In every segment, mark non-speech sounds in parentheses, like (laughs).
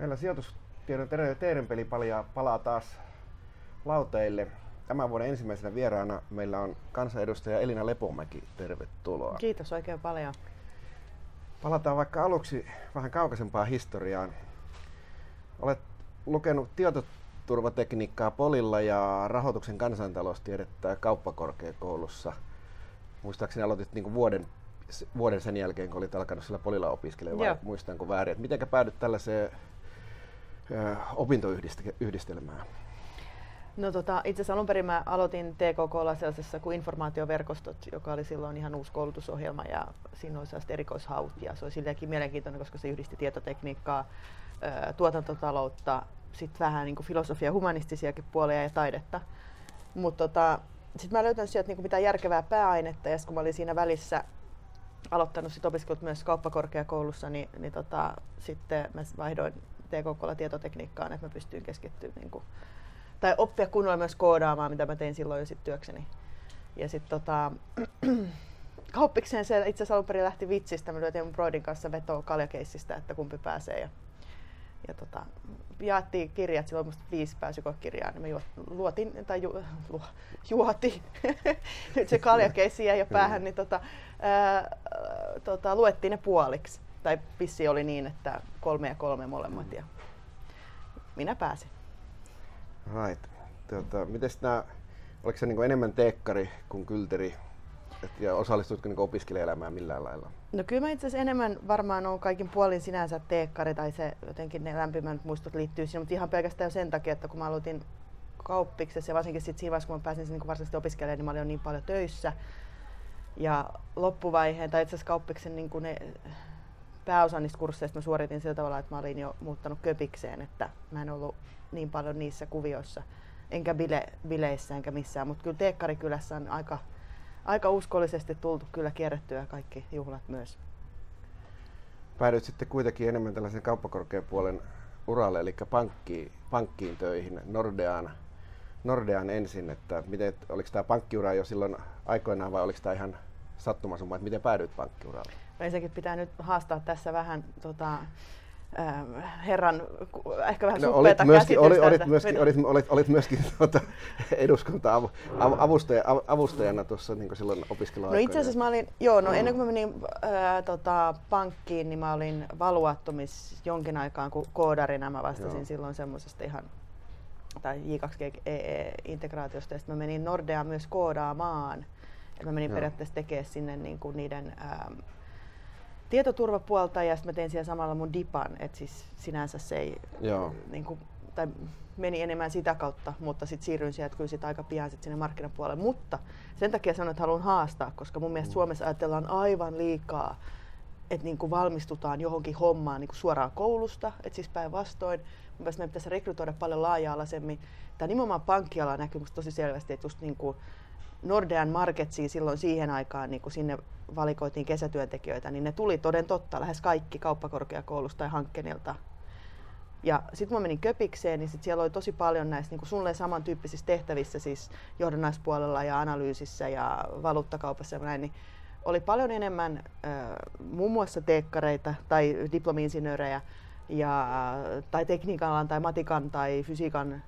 Meillä sijoitustiedon teerenpeli palaa taas lauteille. Tämän vuoden ensimmäisenä vieraana meillä on kansanedustaja Elina Lepomäki. Tervetuloa. Kiitos oikein paljon. Palataan vaikka aluksi vähän kaukaisempaan historiaan. Olet lukenut tietoturvatekniikkaa Polilla ja rahoituksen kansantaloustiedettä kauppakorkeakoulussa. Muistaakseni aloitit niin vuoden, vuoden sen jälkeen, kun olit alkanut sillä Polilla opiskelemaan, vai muistanko väärin. Miten päädyt tällaiseen opintoyhdistelmään? No tota, itse asiassa alun perin mä aloitin TKK sellaisessa kuin informaatioverkostot, joka oli silloin ihan uusi koulutusohjelma ja siinä oli sellaiset erikoishaut ja se oli silleenkin mielenkiintoinen, koska se yhdisti tietotekniikkaa, tuotantotaloutta, sitten vähän niin filosofia, humanistisiakin puolia ja taidetta. Mutta tota, sitten mä löytänyt sieltä niin mitään järkevää pääainetta ja kun mä olin siinä välissä aloittanut sit opiskelut myös kauppakorkeakoulussa, niin, niin tota, sitten mä vaihdoin TKKlla tietotekniikkaan, että mä pystyin keskittymään niin kuin, tai oppia kunnolla myös koodaamaan, mitä mä tein silloin jo sit työkseni. Ja sitten tota, (clears throat) kauppikseen se itse asiassa alun perin lähti vitsistä. Me lyötiin mun Broidin kanssa vetoa kaljakeissistä, että kumpi pääsee. Ja, ja tota, jaettiin kirjat, silloin musta viisi pääsykokirjaa, niin me juot, luotin, tai ju, (laughs) lu, juoti, (laughs) nyt se (laughs) kaljakeissi jäi jo päähän, niin tota, ää, tota, luettiin ne puoliksi. Tai pissi oli niin, että kolme ja kolme molemmat ja minä pääsin. Right. Tuota, miten nämä, oliko se niin enemmän teekkari kuin kylteri? Et, ja osallistutko niin opiskelijaelämään millään lailla? No kyllä mä itse asiassa enemmän varmaan on kaikin puolin sinänsä teekkari tai se jotenkin ne lämpimät muistot liittyy siihen, mutta ihan pelkästään jo sen takia, että kun mä aloitin kauppiksessa ja varsinkin sit siinä vaiheessa, kun mä pääsin niin varsinaisesti opiskelemaan, niin mä olin jo niin paljon töissä. Ja loppuvaiheen, tai itse asiassa kauppiksen niin ne pääosa niistä kursseista mä suoritin sillä tavalla, että mä olin jo muuttanut köpikseen, että mä en ollut niin paljon niissä kuvioissa, enkä bile, bileissä enkä missään, mutta kyllä Teekkarikylässä on aika, aika uskollisesti tultu kyllä kierrettyä kaikki juhlat myös. Päädyit sitten kuitenkin enemmän tällaisen kauppakorkeapuolen uralle, eli pankkiin, pankkiin töihin, Nordeaan, Nordeaan ensin, että miten, oliko tämä pankkiura jo silloin aikoinaan vai oliko tämä ihan sattumasumma, että miten päädyit pankkiuralle? Ensinnäkin pitää nyt haastaa tässä vähän tota, herran ehkä vähän no, olit myöskin, oli, olit, myöskin, olit, olit, olit myöskin tuota, eduskunta-avustajana avustajana tuossa niin silloin opiskeluaikoina. No itse asiassa mä olin, joo, no ennen kuin mä menin ää, tota, pankkiin, niin mä olin valuattomis jonkin aikaan kun koodarina. Mä vastasin joo. silloin semmoisesta ihan tai J2G-integraatiosta, ja sitten mä menin Nordeaan myös koodaamaan. Et mä menin joo. periaatteessa tekemään sinne niin kuin niiden ää, tietoturvapuolta ja sitten mä tein siellä samalla mun dipan, että siis sinänsä se ei, Joo. Niin kuin, tai meni enemmän sitä kautta, mutta sitten siirryin sieltä kyllä sit aika pian sit sinne markkinapuolelle. Mutta sen takia sanon, että haluan haastaa, koska mun mielestä mm. Suomessa ajatellaan aivan liikaa, että niin kuin valmistutaan johonkin hommaan niin kuin suoraan koulusta, että siis päinvastoin. Mun mielestä meidän pitäisi rekrytoida paljon laaja-alaisemmin. Tämä nimenomaan pankkiala näkyy tosi selvästi, että just niin kuin Nordean Marketsiin silloin siihen aikaan, niin kun sinne valikoitiin kesätyöntekijöitä, niin ne tuli toden totta lähes kaikki kauppakorkeakoulusta tai hankkeenilta. Ja sitten mä menin Köpikseen, niin sit siellä oli tosi paljon näistä niin sulle samantyyppisissä tehtävissä, siis johdannaispuolella ja analyysissä ja valuuttakaupassa ja näin, niin oli paljon enemmän äh, muun muassa teekkareita tai diplomi-insinöörejä ja, tai tekniikan tai matikan tai fysiikan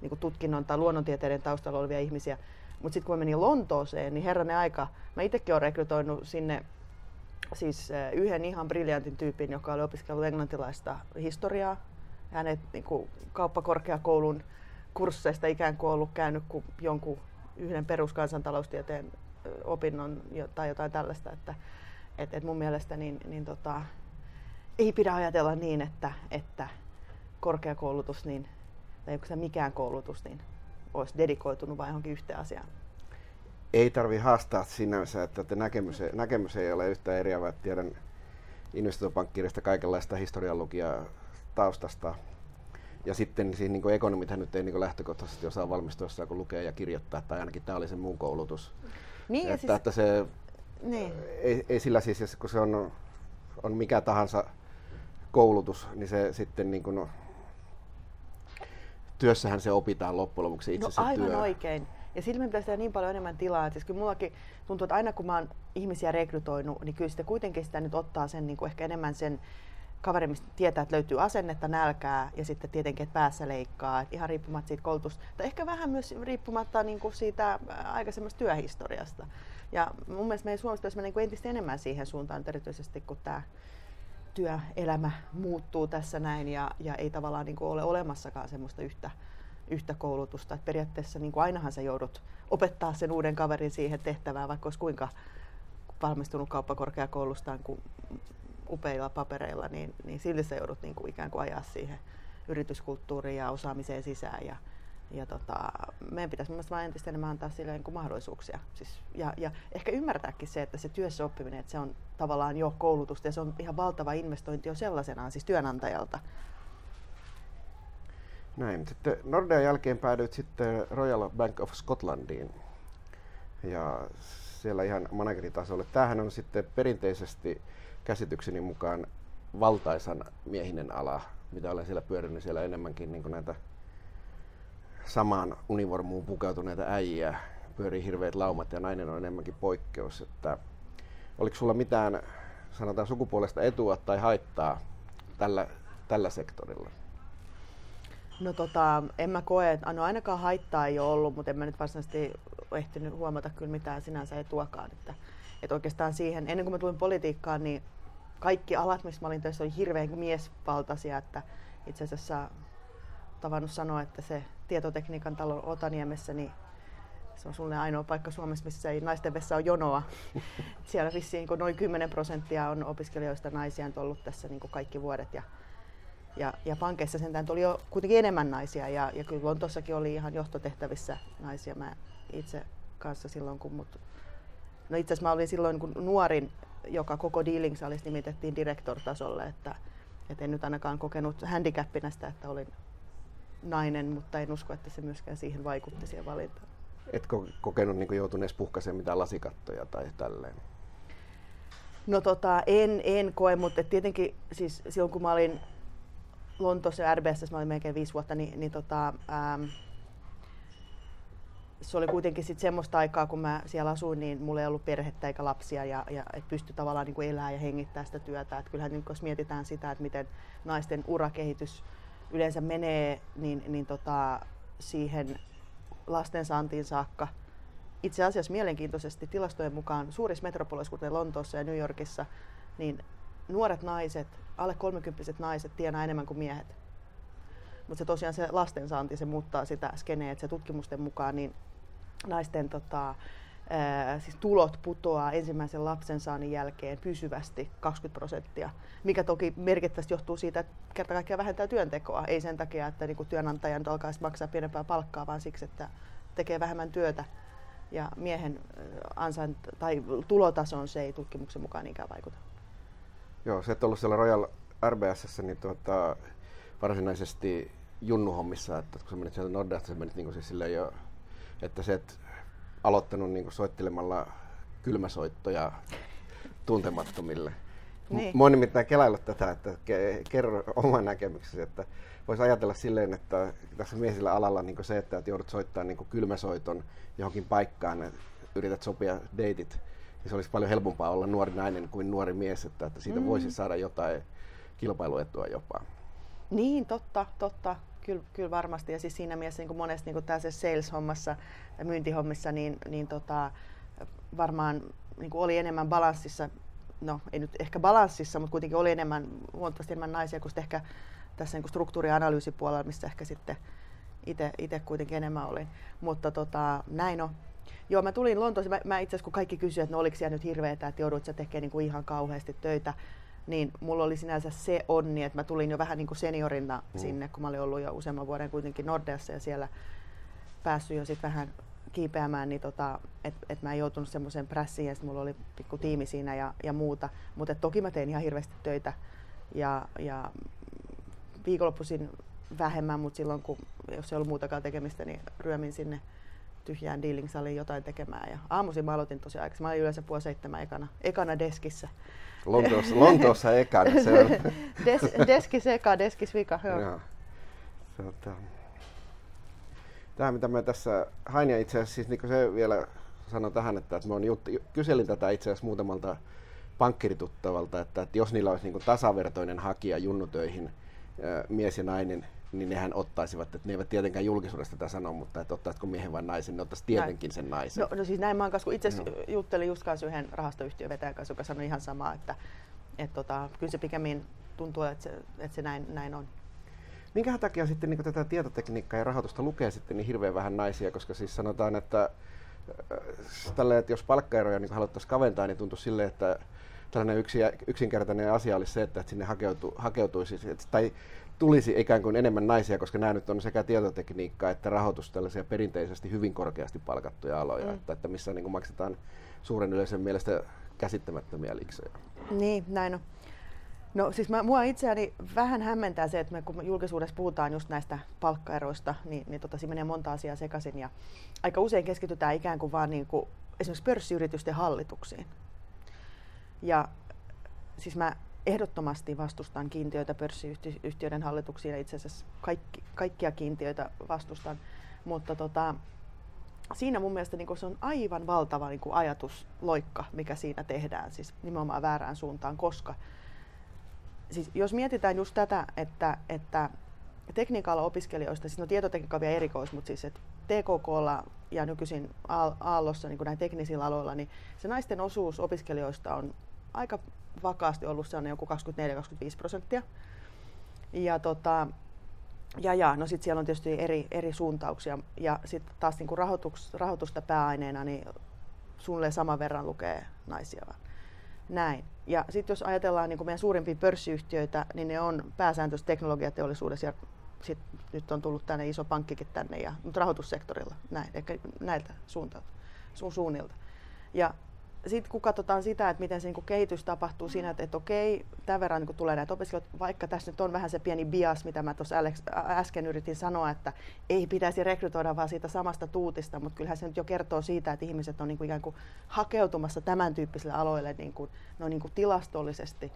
niin tutkinnon tai luonnontieteiden taustalla olevia ihmisiä, mutta sitten kun mä menin Lontooseen, niin herranen aika, mä itsekin olen rekrytoinut sinne siis yhden ihan briljantin tyypin, joka oli opiskellut englantilaista historiaa. Hänet niin kuin kauppakorkeakoulun kursseista ikään kuin ollut käynyt kuin jonkun yhden peruskansantaloustieteen opinnon tai jotain tällaista. Että, et, et mun mielestä niin, niin tota, ei pidä ajatella niin, että, että korkeakoulutus niin, tai onko se mikään koulutus, niin olisi dedikoitunut vain johonkin yhteen asiaan? Ei tarvi haastaa sinänsä, että näkemys, näkemys ei ole yhtä eriävä. Tiedän investointipankkirjasta kaikenlaista historianlukia taustasta. Ja sitten siis niin ekonomithan nyt ei niin lähtökohtaisesti osaa valmistua, kun lukee ja kirjoittaa, tai ainakin tämä oli se muun koulutus. Niin, että, siis, että se, niin. ei, ei, sillä siis, kun se on, on mikä tahansa koulutus, niin se sitten niin kuin, työssähän se opitaan loppujen lopuksi itse no, aivan työ. oikein. Ja silloin pitäisi tehdä niin paljon enemmän tilaa. Että siis kyllä mullakin tuntuu, että aina kun mä oon ihmisiä rekrytoinut, niin kyllä sitä kuitenkin sitä nyt ottaa sen niin kuin ehkä enemmän sen kaveri, mistä tietää, että löytyy asennetta, nälkää ja sitten tietenkin, että päässä leikkaa. Et ihan riippumatta siitä koulutusta, tai ehkä vähän myös riippumatta niin kuin siitä aikaisemmasta työhistoriasta. Ja mun mielestä meidän Suomessa pitäisi niin entistä enemmän siihen suuntaan, erityisesti kun tämä työelämä muuttuu tässä näin ja, ja ei tavallaan niin kuin ole olemassakaan semmoista yhtä, yhtä koulutusta. Et periaatteessa niin kuin ainahan sä joudut opettaa sen uuden kaverin siihen tehtävään, vaikka olisi kuinka valmistunut kauppakorkeakoulustaan kuin upeilla papereilla, niin, niin silti sä joudut niin kuin ikään kuin ajaa siihen yrityskulttuuriin ja osaamiseen sisään. Ja, ja tota, meidän pitäisi mielestäni vain entistä enemmän antaa sille niin kuin mahdollisuuksia. Siis, ja, ja ehkä ymmärtääkin se, että se työssä oppiminen, että se on tavallaan jo koulutusta ja se on ihan valtava investointi jo sellaisenaan, siis työnantajalta. Näin. Sitten Nordean jälkeen päädyit sitten Royal Bank of Scotlandiin ja siellä ihan manageritasolle. Tämähän on sitten perinteisesti käsitykseni mukaan valtaisan miehinen ala, mitä olen siellä pyörinyt siellä enemmänkin niin näitä samaan univormuun pukeutuneita äijiä, pyörii hirveät laumat ja nainen on enemmänkin poikkeus. Että oliko sulla mitään, sanotaan sukupuolesta etua tai haittaa tällä, tällä sektorilla? No tota, en mä koe, että no ainakaan haittaa ei ole ollut, mutta en mä nyt varsinaisesti ehtinyt huomata kyllä mitään sinänsä etuakaan. Että, että oikeastaan siihen, ennen kuin mä tulin politiikkaan, niin kaikki alat, missä mä olin töissä, oli hirveän miesvaltaisia, että itse asiassa tavannut sanoa, että se tietotekniikan talo Otaniemessä, niin se on sulle ainoa paikka Suomessa, missä ei naisten vessa on jonoa. (laughs) Siellä vissiin niin noin 10 prosenttia on opiskelijoista naisia on ollut tässä niin kaikki vuodet. Ja, ja, ja pankeissa sentään tuli jo kuitenkin enemmän naisia ja, ja kyllä Lontossakin oli ihan johtotehtävissä naisia. Mä itse kanssa silloin, kun mut... No itse asiassa mä olin silloin kun nuorin, joka koko dealing salissa nimitettiin direktortasolle, että, että en nyt ainakaan kokenut handicapina sitä, että olin nainen, mutta en usko, että se myöskään siihen vaikutti siihen valintaan. Etkö kokenut niin joutuneessa puhkaiseen mitään lasikattoja tai tälleen? No tota, en, en koe, mutta tietenkin siis silloin kun mä olin Lontoossa ja RBS, mä olin melkein viisi vuotta, niin, niin tota, ähm, se oli kuitenkin sit semmoista aikaa, kun mä siellä asuin, niin mulla ei ollut perhettä eikä lapsia ja, ja et pysty tavallaan niin elämään ja hengittämään sitä työtä. Et kyllähän niin, jos mietitään sitä, että miten naisten urakehitys yleensä menee, niin, niin tota, siihen lastensaantiin saakka. Itse asiassa mielenkiintoisesti tilastojen mukaan suurissa metropoleissa, kuten Lontoossa ja New Yorkissa, niin nuoret naiset, alle 30 naiset tienaa enemmän kuin miehet. Mutta se tosiaan se lastensaanti, se muuttaa sitä skeneä, että se tutkimusten mukaan niin naisten tota, siis tulot putoaa ensimmäisen lapsen saannin jälkeen pysyvästi 20 prosenttia, mikä toki merkittävästi johtuu siitä, että kerta kaikkiaan vähentää työntekoa. Ei sen takia, että niin työnantaja nyt alkaa maksaa pienempää palkkaa, vaan siksi, että tekee vähemmän työtä. Ja miehen ansain, tai tulotason se ei tutkimuksen mukaan niinkään vaikuta. Joo, se et ollut siellä Royal RBSssä, niin tuota, varsinaisesti junnuhommissa, että kun sä menit sieltä Nordeasta, sä menit niin kuin siis jo, että se et aloittanut niin kuin soittelemalla kylmäsoittoja tuntemattomille. Niin. Mä oon nimittäin kelaillut tätä, että ke- kerro oman näkemyksesi, että voisi ajatella silleen, että tässä miesillä alalla niin se, että joudut soittamaan niin kylmäsoiton johonkin paikkaan, että yrität sopia deitit, niin se olisi paljon helpompaa olla nuori nainen kuin nuori mies, että, että siitä mm. voisi saada jotain kilpailuetua jopa. Niin, totta, totta. Kyllä, kyllä varmasti. Ja siis siinä mielessä niin monesti niin tässä sales-hommassa ja myyntihommissa, niin, niin tota, varmaan niin oli enemmän balanssissa, no ei nyt ehkä balanssissa, mutta kuitenkin oli enemmän, huomattavasti enemmän naisia kuin ehkä tässä niin struktuuri- ja analyysipuolella, missä ehkä sitten itse kuitenkin enemmän olin. Mutta tota, näin on. Joo, mä tulin Lontoossa, mä, mä itse asiassa kun kaikki kysyivät, että no oliko siellä nyt hirveetä, että joudut sä tekemään niin kuin ihan kauheasti töitä, niin mulla oli sinänsä se onni, että mä tulin jo vähän niin kuin seniorina mm. sinne, kun mä olin ollut jo useamman vuoden kuitenkin Nordeassa ja siellä päässyt jo sitten vähän kiipeämään, niin tota, että et mä en joutunut semmoiseen prässiin ja mulla oli pikku tiimi siinä ja, ja muuta. Mutta toki mä tein ihan hirveästi töitä ja, ja viikonloppuisin vähemmän, mutta silloin kun jos ei ollut muutakaan tekemistä, niin ryömin sinne tyhjään dealing saliin jotain tekemään. Ja aamuisin mä aloitin tosi aikaisin. Mä olin yleensä puoli seitsemän ekana, ekana deskissä. Lontoossa, Lontoossa ekana. Se on. (laughs) Des, deskis eka, deskis vika. Joo. Joo. Tota, tämä mitä mä tässä hain ja itse asiassa siis niin se vielä sanon tähän, että, että mä jut, kyselin tätä itse asiassa muutamalta pankkirituttavalta, että, että jos niillä olisi niin tasavertoinen hakija junnutöihin, mies ja nainen, niin nehän ottaisivat, että ne eivät tietenkään julkisuudesta tätä sano, mutta että ottaisiko miehen vai naisen, ne ottaisivat tietenkin näin. sen naisen. No, no siis näin mä oon kanssa, kun itse no. juttelin just kanssa yhden rahastoyhtiön vetäjän kanssa, joka sanoi ihan samaa, että et tota, kyllä se pikemmin tuntuu, että se, että se näin, näin on. Minkä takia sitten niin tätä tietotekniikkaa ja rahoitusta lukee sitten niin hirveän vähän naisia, koska siis sanotaan, että, äh, tälle, että jos palkkaeroja niin haluttaisiin kaventaa, niin tuntuu silleen, että tällainen yksi, yksinkertainen asia olisi se, että sinne hakeutu, hakeutuisi tai tulisi ikään kuin enemmän naisia, koska nämä nyt on sekä tietotekniikka että rahoitus tällaisia perinteisesti hyvin korkeasti palkattuja aloja, mm. että, että missä niin kuin maksetaan suuren yleisön mielestä käsittämättömiä liksejä. Niin, näin on. No siis mä, mua itseäni vähän hämmentää se, että me, kun julkisuudessa puhutaan just näistä palkkaeroista, niin, niin tota, siinä menee monta asiaa sekaisin ja aika usein keskitytään ikään kuin vaan niin kuin esimerkiksi pörssiyritysten hallituksiin. Ja siis mä ehdottomasti vastustan kiintiöitä pörssiyhtiöiden hallituksiin ja itse asiassa kaikki, kaikkia kiintiöitä vastustan, mutta tota, siinä mun mielestä niin se on aivan valtava niin ajatusloikka, mikä siinä tehdään, siis nimenomaan väärään suuntaan, koska siis jos mietitään just tätä, että, että tekniikalla opiskelijoista, siis no tietotekniikka on vielä erikois, mutta siis että ja nykyisin Aallossa niin näin teknisillä aloilla, niin se naisten osuus opiskelijoista on aika vakaasti ollut sellainen joku 24-25 prosenttia. Ja, tota, ja, ja no sitten siellä on tietysti eri, eri suuntauksia. Ja sitten taas niin rahoitus, rahoitusta pääaineena, niin suunnilleen saman verran lukee naisia. Näin. Ja sitten jos ajatellaan niin meidän suurimpia pörssiyhtiöitä, niin ne on pääsääntöisesti teknologiateollisuudessa ja sit nyt on tullut tänne iso pankkikin tänne, ja, mutta rahoitussektorilla näin, ehkä näiltä suuntailta, su, suunnilta. Ja sitten kun katsotaan sitä, että miten se niin kehitys tapahtuu siinä, että, että okei, tämän verran niin tulee näitä opiskelijoita, vaikka tässä nyt on vähän se pieni bias, mitä mä tuossa äsken yritin sanoa, että ei pitäisi rekrytoida vaan siitä samasta tuutista, mutta kyllähän se nyt jo kertoo siitä, että ihmiset on niin kuin ikään kuin hakeutumassa tämän tyyppisille aloille niin kuin, no niin kuin tilastollisesti.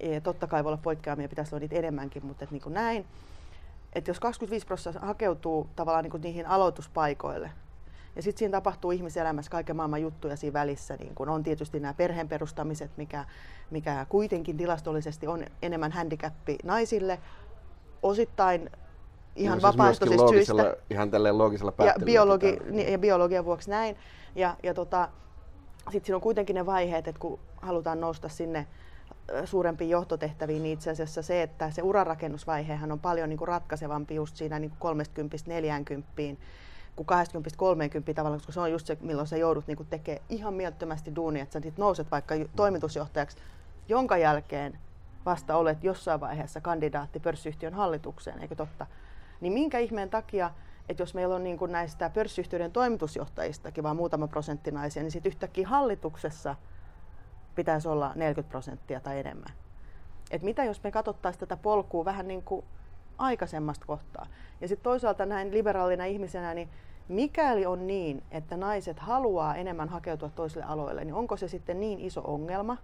Ja totta kai voi olla poikkeamia, pitäisi olla niitä enemmänkin, mutta että niin kuin näin. Että jos 25 prosenttia hakeutuu tavallaan niin kuin niihin aloituspaikoille, ja sitten siinä tapahtuu ihmiselämässä kaiken maailman juttuja siinä välissä. Niin kun on tietysti nämä perheen perustamiset, mikä, mikä kuitenkin tilastollisesti on enemmän handicappi naisille. Osittain ihan no, siis vapaaehtoisista syistä. Ihan tälleen loogisella ja, biologi, ja biologian vuoksi näin. Ja, ja tota, sitten siinä on kuitenkin ne vaiheet, että kun halutaan nousta sinne suurempiin johtotehtäviin, niin itse asiassa se, että se urarakennusvaihehan on paljon niin kuin ratkaisevampi just siinä niin 30-40 kuin 20-30 tavallaan, koska se on just se, milloin sä joudut niin tekemään ihan mielettömästi duunia, että sä nouset vaikka toimitusjohtajaksi, jonka jälkeen vasta olet jossain vaiheessa kandidaatti pörssiyhtiön hallitukseen, eikö totta? Niin minkä ihmeen takia, että jos meillä on niin kuin näistä pörssiyhtiöiden toimitusjohtajistakin vaan muutama prosentti naisia, niin sitten yhtäkkiä hallituksessa pitäisi olla 40 prosenttia tai enemmän. Et mitä jos me katsottaisiin tätä polkua vähän niin kuin aikaisemmasta kohtaa. Ja sitten toisaalta näin liberaalina ihmisenä, niin mikäli on niin, että naiset haluaa enemmän hakeutua toisille aloille, niin onko se sitten niin iso ongelma,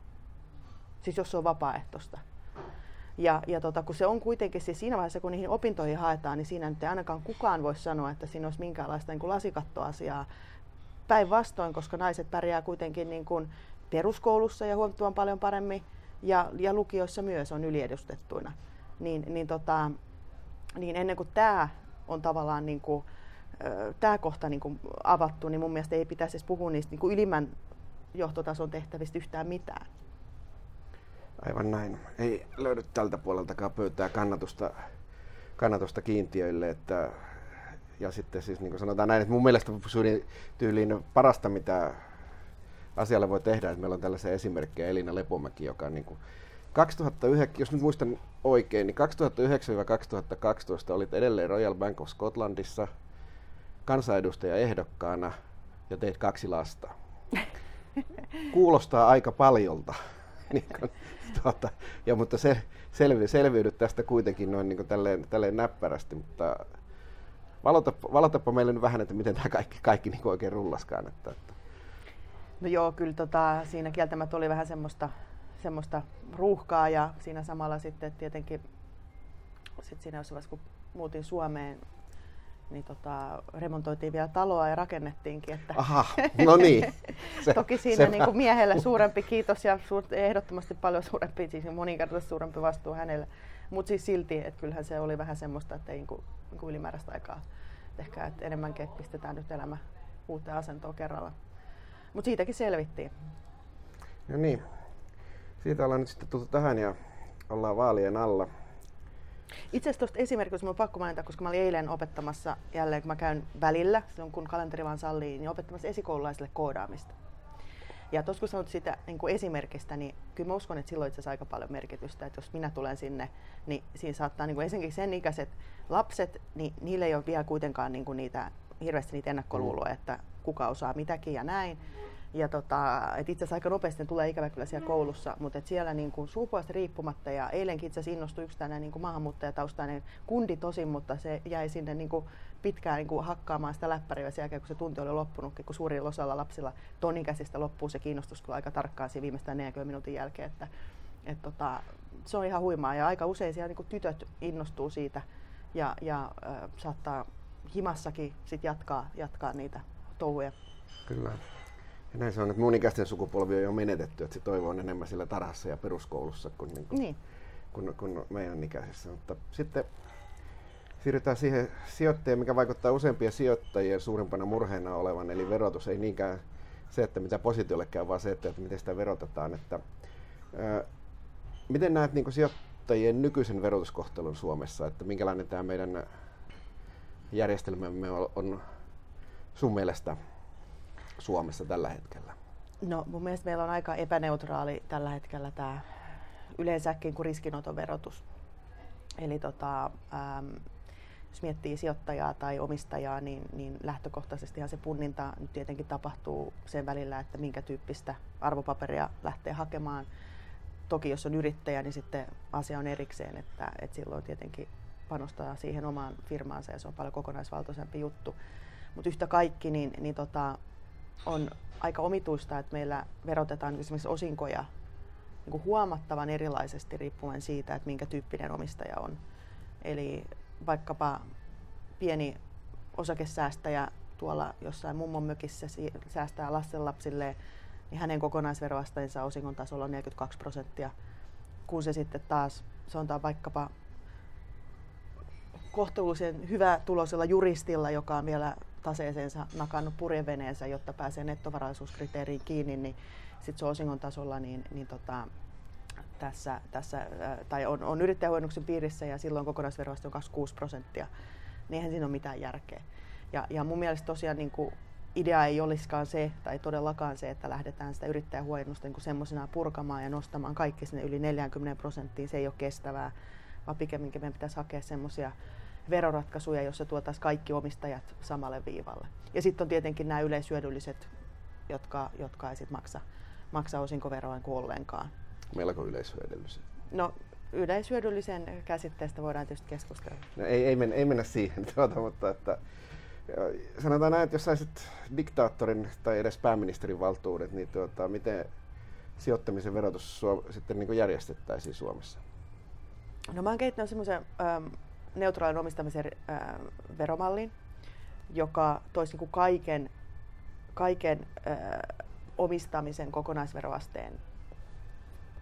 siis jos se on vapaaehtoista? Ja, ja tota, kun se on kuitenkin siis siinä vaiheessa, kun niihin opintoihin haetaan, niin siinä nyt ei ainakaan kukaan voi sanoa, että siinä olisi minkäänlaista niin kuin lasikattoasiaa. Päinvastoin, koska naiset pärjää kuitenkin niin kuin peruskoulussa ja huomattavan paljon paremmin, ja, ja lukioissa myös on yliedustettuina. Niin, niin tota, niin ennen kuin tämä on tavallaan niin kuin, tämä kohta niin kuin avattu, niin mun mielestä ei pitäisi edes puhua niistä niin kuin ylimmän johtotason tehtävistä yhtään mitään. Aivan näin. Ei löydy tältä puoleltakaan pöytää kannatusta, kannatusta kiintiöille. Että, ja sitten siis niin kuin sanotaan näin, että mun mielestä tyyliin parasta, mitä asialle voi tehdä, että meillä on tällaisia esimerkkejä, Elina Lepomäki, joka niin kuin 2009, jos nyt muistan oikein, niin 2009-2012 olit edelleen Royal Bank of Scotlandissa kansanedustaja ehdokkaana ja teit kaksi lasta. (laughs) Kuulostaa aika paljolta. (laughs) niin kuin, tuota, ja, mutta se, selvi, selviydyt tästä kuitenkin noin niin kuin tälleen, tälleen näppärästi, mutta valotapa, valotapa meille nyt vähän, että miten tämä kaikki, kaikki niin oikein rullaskaan. Että, että. No joo, kyllä tota, siinä kieltämättä oli vähän semmoista semmoista ruuhkaa ja siinä samalla sitten tietenkin sit siinä jossain vaiheessa, kun muutin Suomeen, niin tota, remontoitiin vielä taloa ja rakennettiinkin. Että Aha, no niin. Se, (laughs) Toki siinä se, niin kuin miehelle suurempi kiitos ja suur, ehdottomasti paljon suurempi, siis moninkertaisesti suurempi vastuu hänelle. Mutta siis silti, että kyllähän se oli vähän semmoista, että ei niin kuin, niin kuin ylimääräistä aikaa ehkä, että enemmänkin, että pistetään nyt elämä uuteen asentoon kerralla. Mutta siitäkin selvittiin. No niin, siitä ollaan nyt sitten tultu tähän ja ollaan vaalien alla. Itse asiassa tuosta esimerkiksi on pakko mainita, koska mä olin eilen opettamassa jälleen, kun mä käyn välillä, silloin kun kalenteri vaan sallii, niin opettamassa esikoululaisille koodaamista. Ja tuossa kun sanot sitä niin kuin esimerkistä, niin kyllä mä uskon, että silloin itse aika paljon merkitystä, että jos minä tulen sinne, niin siinä saattaa niin kuin esimerkiksi sen ikäiset lapset, niin niille ei ole vielä kuitenkaan niin kuin niitä, hirveästi niitä ennakkoluuloja, että kuka osaa mitäkin ja näin. Ja tota, et itse asiassa aika nopeasti tulee ikävä kyllä siellä koulussa, mutta et siellä niin kuin sukupuolesta riippumatta ja eilenkin itse asiassa innostui yksi tänne niin kuin maahanmuuttajataustainen kundi tosin, mutta se jäi sinne niin kuin pitkään niin kuin hakkaamaan sitä läppäriä sen jälkeen, kun se tunti oli loppunutkin, kun suurin osalla lapsilla tonikäsistä loppuu se kiinnostus kyllä aika tarkkaan siinä viimeistään 40 minuutin jälkeen, että et tota, se on ihan huimaa ja aika usein siellä niin kuin tytöt innostuu siitä ja, ja äh, saattaa himassakin sit jatkaa, jatkaa niitä touhuja. Kyllä. Ja näin se on, että mun ikäisten sukupolvi on jo menetetty, että se toivo on enemmän sillä tarhassa ja peruskoulussa kuin, niin kuin, niin. kuin, kuin meidän ikäisissä. Mutta sitten siirrytään siihen sijoittajaan, mikä vaikuttaa useimpien sijoittajien suurimpana murheena olevan, eli verotus ei niinkään se, että mitä positiolle käy, vaan se, että, että miten sitä verotetaan. Että, ää, miten näet niin sijoittajien nykyisen verotuskohtelun Suomessa, että minkälainen tämä meidän järjestelmämme on sun mielestä Suomessa tällä hetkellä? No mun mielestä meillä on aika epäneutraali tällä hetkellä tämä yleensäkin kuin riskinoton verotus. Eli tota, ähm, jos miettii sijoittajaa tai omistajaa, niin, niin lähtökohtaisesti se punninta nyt tietenkin tapahtuu sen välillä, että minkä tyyppistä arvopaperia lähtee hakemaan. Toki jos on yrittäjä, niin sitten asia on erikseen, että, että silloin tietenkin panostaa siihen omaan firmaansa ja se on paljon kokonaisvaltaisempi juttu. Mutta yhtä kaikki, niin, niin tota, on aika omituista, että meillä verotetaan esimerkiksi osinkoja niin kuin huomattavan erilaisesti riippuen siitä, että minkä tyyppinen omistaja on. Eli vaikkapa pieni osakesäästäjä tuolla jossain mummon mökissä säästää lastenlapsille, niin hänen kokonaisveroasteensa osingon tasolla on 42 prosenttia, kun se sitten taas, se on vaikkapa kohtuullisen hyvä tulosella juristilla, joka on vielä taseeseensa nakannut purjeveneensä, jotta pääsee nettovaraisuuskriteeriin kiinni, niin sitten se osingon tasolla niin, niin tota, tässä, tässä, tai on, on yrittäjähuojennuksen piirissä ja silloin kokonaisveroaste on 26 prosenttia, niin eihän siinä ole mitään järkeä. Ja, ja mun mielestä tosiaan niin kuin idea ei olisikaan se, tai todellakaan se, että lähdetään sitä yrittäjähuojennusta niin semmoisena purkamaan ja nostamaan kaikki sinne yli 40 prosenttiin. Se ei ole kestävää, vaan pikemminkin meidän pitäisi hakea semmoisia veroratkaisuja, jossa tuotaisiin kaikki omistajat samalle viivalle. Ja sitten on tietenkin nämä yleisyödylliset, jotka, jotka ei sitten maksa, maksa osinkoveroa kuin ollenkaan. Melko yleisyödylliset. No yleisyödyllisen käsitteestä voidaan tietysti keskustella. No, ei, ei, mennä, ei mennä siihen, (laughs) tuota, mutta että, sanotaan näin, että jos saisit diktaattorin tai edes pääministerin valtuudet, niin tuota, miten sijoittamisen verotus sitten niin järjestettäisiin Suomessa? No mä oon kehittänyt semmoisen ähm, neutraalin omistamisen äh, veromallin, joka toisi niin kaiken, kaiken äh, omistamisen kokonaisveroasteen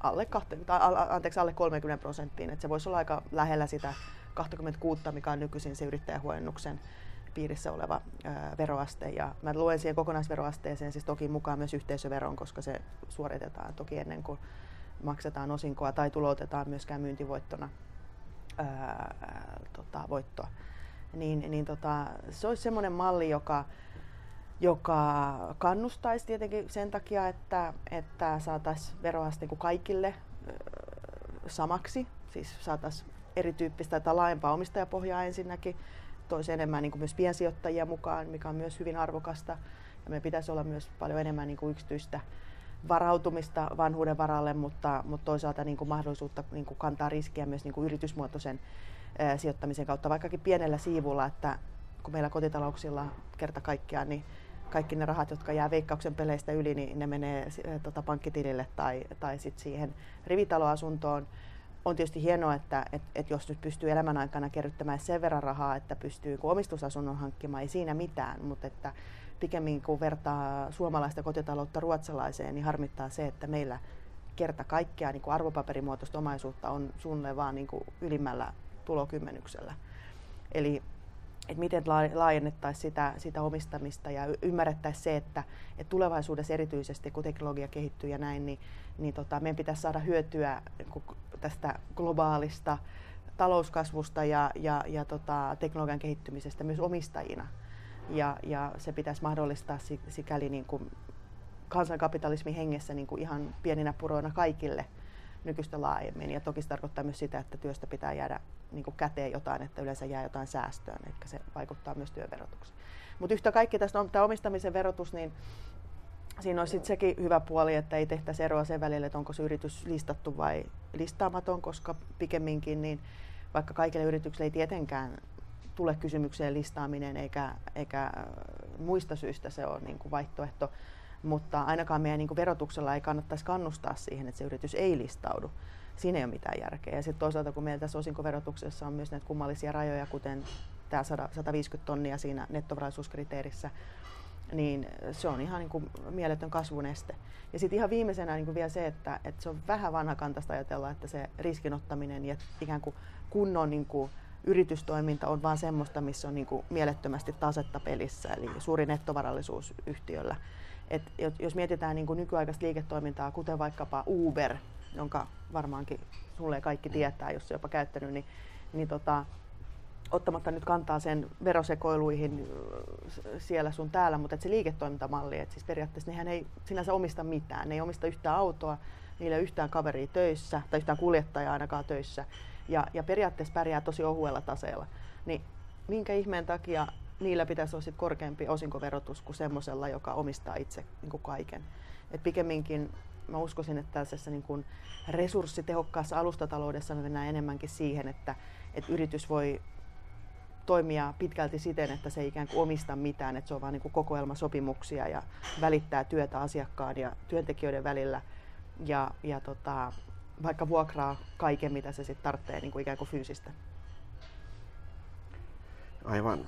alle, kahte, tai, anteeksi, alle 30 prosenttiin. Että se voisi olla aika lähellä sitä 26, mikä on nykyisin se yrittäjähuojennuksen piirissä oleva ää, veroaste. Ja mä luen siihen kokonaisveroasteeseen siis toki mukaan myös yhteisöveron, koska se suoritetaan toki ennen kuin maksetaan osinkoa tai tuloutetaan myöskään myyntivoittona ää, tota, voittoa. Niin, niin tota, se olisi semmoinen malli, joka, joka kannustaisi tietenkin sen takia, että, että saataisiin veroaste niin kaikille samaksi, siis saataisiin erityyppistä tai laajempaa omistajapohjaa ensinnäkin, toisi enemmän niin kuin myös piensijoittajia mukaan, mikä on myös hyvin arvokasta. Ja me pitäisi olla myös paljon enemmän niin kuin yksityistä varautumista vanhuuden varalle, mutta, mutta toisaalta niin kuin mahdollisuutta niin kuin kantaa riskiä myös niin kuin yritysmuotoisen ää, sijoittamisen kautta, vaikkakin pienellä siivulla, että kun meillä kotitalouksilla kerta kaikkiaan, niin kaikki ne rahat, jotka jää veikkauksen peleistä yli, niin ne menee ää, tota, pankkitilille tai, tai sit siihen rivitaloasuntoon. on tietysti hienoa, että et, et jos nyt pystyy elämän aikana kerryttämään sen verran rahaa, että pystyy omistusasunnon hankkimaan, ei siinä mitään, mutta että pikemmin kun vertaa suomalaista kotitaloutta ruotsalaiseen, niin harmittaa se, että meillä kerta kaikkea niin arvopaperimuotoista omaisuutta on suunnilleen vaan niin ylimmällä tulokymmenyksellä. Eli että miten laajennettaisiin sitä, sitä omistamista ja ymmärrettäisiin se, että, että tulevaisuudessa erityisesti kun teknologia kehittyy ja näin, niin, niin tota, meidän pitäisi saada hyötyä niin tästä globaalista talouskasvusta ja, ja, ja tota, teknologian kehittymisestä myös omistajina. Ja, ja se pitäisi mahdollistaa sikäli niin kuin kansankapitalismin hengessä niin kuin ihan pieninä puroina kaikille nykyistä laajemmin. Ja toki se tarkoittaa myös sitä, että työstä pitää jäädä niin kuin käteen jotain, että yleensä jää jotain säästöön, eli se vaikuttaa myös työverotukseen. Mutta yhtä kaikki tästä tämä omistamisen verotus, niin siinä on sitten sekin hyvä puoli, että ei tehtäisi eroa sen välillä, että onko se yritys listattu vai listaamaton, koska pikemminkin niin vaikka kaikille yrityksille ei tietenkään tule kysymykseen listaaminen eikä, eikä äh, muista syistä se on niin kuin vaihtoehto, mutta ainakaan meidän niin kuin verotuksella ei kannattaisi kannustaa siihen, että se yritys ei listaudu. Siinä ei ole mitään järkeä. Ja sitten toisaalta, kun meillä tässä osinkoverotuksessa on myös näitä kummallisia rajoja, kuten tämä 150 tonnia siinä nettovaraisuuskriteerissä, niin se on ihan niin kuin mieletön kasvun este. Ja sitten ihan viimeisenä niin kuin vielä se, että, että se on vähän vanhakantaista ajatella, että se riskinottaminen ja ikään kuin kunnon niin kuin yritystoiminta on vaan semmoista, missä on niin kuin mielettömästi tasetta pelissä, eli suuri nettovarallisuus yhtiöllä. Et jos mietitään niin kuin nykyaikaista liiketoimintaa, kuten vaikkapa Uber, jonka varmaankin sulle kaikki tietää, jos se jopa käyttänyt, niin, niin tota, ottamatta nyt kantaa sen verosekoiluihin siellä sun täällä, mutta et se liiketoimintamalli, että siis periaatteessa nehän ei sinänsä omista mitään. Ne ei omista yhtään autoa, niillä ei ole yhtään kaveria töissä tai yhtään kuljettajaa ainakaan töissä. Ja, ja periaatteessa pärjää tosi ohuella taseella. Niin minkä ihmeen takia niillä pitäisi olla sit korkeampi osinkoverotus kuin semmoisella, joka omistaa itse niin kuin kaiken. Et pikemminkin mä uskoisin, että tällaisessa niin kuin resurssitehokkaassa alustataloudessa me mennään enemmänkin siihen, että, että yritys voi toimia pitkälti siten, että se ei ikään kuin omista mitään, että se on vain niin kokoelmasopimuksia ja välittää työtä asiakkaan ja työntekijöiden välillä ja, ja tota, vaikka vuokraa kaiken, mitä se sitten tarvitsee niin kuin ikään kuin fyysistä. Aivan.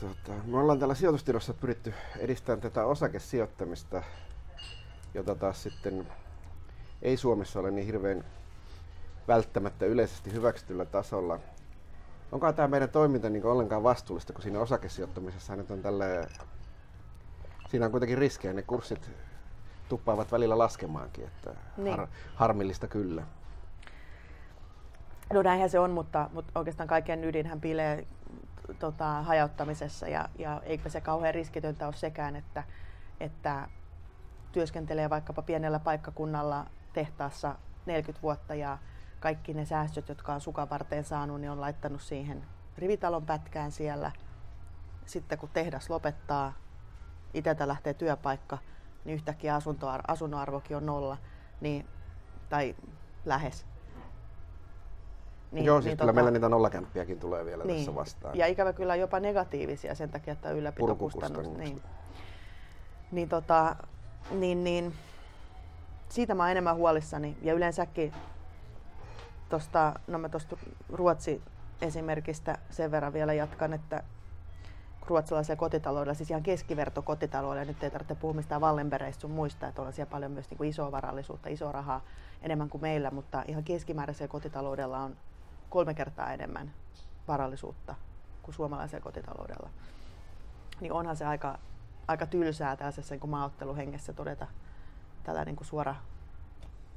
Tota, me ollaan täällä sijoitustiedossa pyritty edistämään tätä osakesijoittamista, jota taas sitten ei Suomessa ole niin hirveän välttämättä yleisesti hyväksytyllä tasolla. Onko tämä meidän toiminta niin ollenkaan vastuullista, kun siinä osakesijoittamisessa nyt on tälle, siinä on kuitenkin riskejä, ne kurssit tuppaavat välillä laskemaankin, että niin. har, harmillista kyllä. No näinhän se on, mutta, mutta oikeastaan kaiken ydinhän piilee tota, hajauttamisessa ja, ja eikö se kauhean riskitöntä ole sekään, että, että työskentelee vaikkapa pienellä paikkakunnalla tehtaassa 40 vuotta ja kaikki ne säästöt, jotka on sukan varten saanut, niin on laittanut siihen rivitalon pätkään siellä. Sitten kun tehdas lopettaa, itseltä lähtee työpaikka, niin yhtäkkiä asunnon arvokin on nolla, niin, tai lähes. Niin, Joo, siis niin kyllä tota, meillä niitä nollakämppiäkin tulee vielä niin, tässä vastaan. Ja ikävä kyllä jopa negatiivisia sen takia, että ylläpitokustannus. Niin, niin, tota, niin, niin, siitä mä oon enemmän huolissani. Ja yleensäkin tosta, no mä tuosta Ruotsi esimerkistä sen verran vielä jatkan, että ruotsalaisella kotitaloudella, siis ihan keskiverto kotitaloudella, nyt ei tarvitse puhua mistään Wallenbergistä sun muista, että on siellä paljon myös niin kuin isoa varallisuutta, isoa rahaa enemmän kuin meillä, mutta ihan keskimääräisellä kotitaloudella on kolme kertaa enemmän varallisuutta kuin suomalaisella kotitaloudella. Niin onhan se aika, aika tylsää tällaisessa niin maaotteluhengessä todeta tällainen niin kuin suora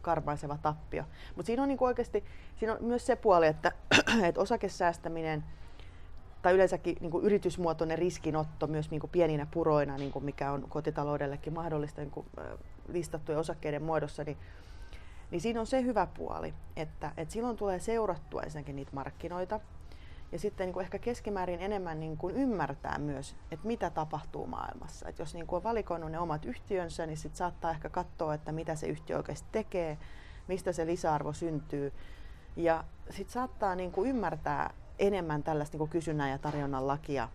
karmaiseva tappio. Mutta siinä on niin oikeasti siinä on myös se puoli, että, (clears throat) että osakesäästäminen tai yleensäkin niin kuin yritysmuotoinen riskinotto myös niin kuin pieninä puroina, niin kuin mikä on kotitaloudellekin mahdollista niin kuin, listattujen osakkeiden muodossa, niin niin siinä on se hyvä puoli, että, että silloin tulee seurattua ensinnäkin niitä markkinoita ja sitten niin kuin ehkä keskimäärin enemmän niin kuin ymmärtää myös, että mitä tapahtuu maailmassa. Että jos niin kuin on valikoinut ne omat yhtiönsä, niin sitten saattaa ehkä katsoa, että mitä se yhtiö oikeasti tekee, mistä se lisäarvo syntyy. Ja sitten saattaa niin kuin ymmärtää enemmän tällaista niin kysynnän ja tarjonnan lakia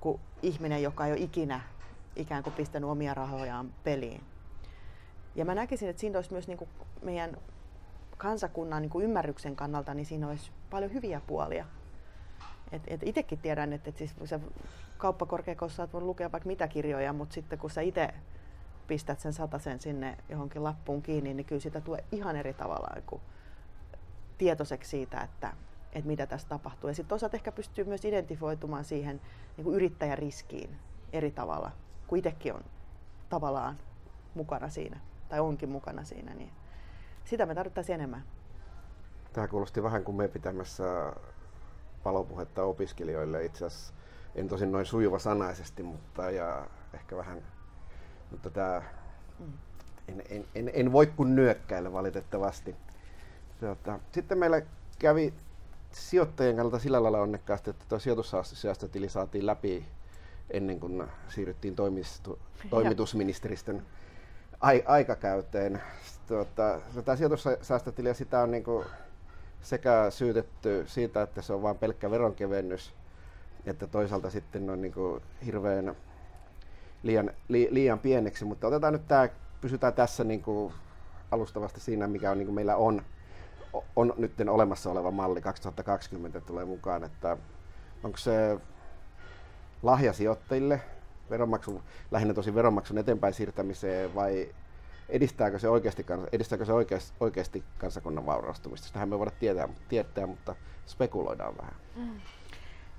kuin ihminen, joka ei ole ikinä ikään kuin pistänyt omia rahojaan peliin. Ja mä näkisin, että siinä olisi myös niin kuin meidän kansakunnan niin kuin ymmärryksen kannalta, niin siinä olisi paljon hyviä puolia. Et, et itsekin tiedän, että et siis se kauppakorkeakoulussa olet lukea vaikka mitä kirjoja, mutta sitten kun sä itse pistät sen sen sinne johonkin lappuun kiinni, niin kyllä sitä tulee ihan eri tavalla kuin tietoiseksi siitä, että, että mitä tässä tapahtuu. Ja sitten toisaalta ehkä pystyy myös identifioitumaan siihen niin kuin yrittäjäriskiin eri tavalla, kun itsekin on tavallaan mukana siinä, tai onkin mukana siinä, niin sitä me tarvittaisiin enemmän. Tämä kuulosti vähän kuin me pitämässä palopuhetta opiskelijoille itse asiassa. En tosin noin sujuva sanaisesti, mutta ja ehkä vähän, mutta tämä, mm. en, en, en, en, voi kuin nyökkäillä valitettavasti. Tuota, sitten meillä kävi sijoittajien kannalta sillä lailla onnekkaasti, että tuo sijoitussäästötili saatiin läpi ennen kuin siirryttiin toimistu, toimitusministeristön ai, aikakäyteen. Tuota, tämä sijoitussäästötili sitä on niin kuin sekä syytetty siitä, että se on vain pelkkä veronkevennys, että toisaalta sitten on niin kuin hirveän liian, li, liian pieneksi, mutta otetaan nyt tämä, pysytään tässä niin kuin alustavasti siinä, mikä on, niin kuin meillä on, on nyt olemassa oleva malli 2020 tulee mukaan, että onko se lahja sijoittajille, veronmaksun, lähinnä tosi veronmaksun eteenpäin siirtämiseen vai edistääkö se oikeasti, edistääkö se oikeasti, oikeasti kansakunnan vaurastumista? Sitähän me voidaan tietää, tietää, mutta spekuloidaan vähän. Mm.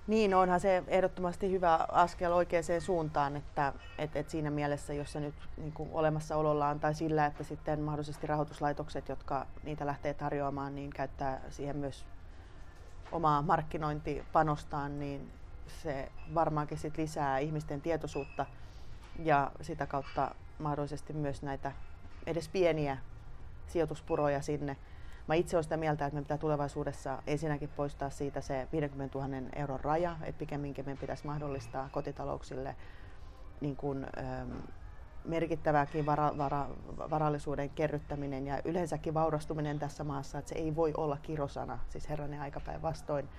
Niin, onhan se ehdottomasti hyvä askel oikeaan suuntaan, että et, et siinä mielessä, jos se nyt niin kuin olemassaolollaan tai sillä, että sitten mahdollisesti rahoituslaitokset, jotka niitä lähtee tarjoamaan, niin käyttää siihen myös omaa markkinointipanostaan, niin se varmaankin sit lisää ihmisten tietoisuutta ja sitä kautta mahdollisesti myös näitä edes pieniä sijoituspuroja sinne. Mä itse olen sitä mieltä, että me pitää tulevaisuudessa ensinnäkin poistaa siitä se 50 000 euron raja, että pikemminkin meidän pitäisi mahdollistaa kotitalouksille niin kuin, ähm, merkittävääkin vara, vara, varallisuuden kerryttäminen ja yleensäkin vaurastuminen tässä maassa, että se ei voi olla kirosana, siis herranen aikapäin vastoin.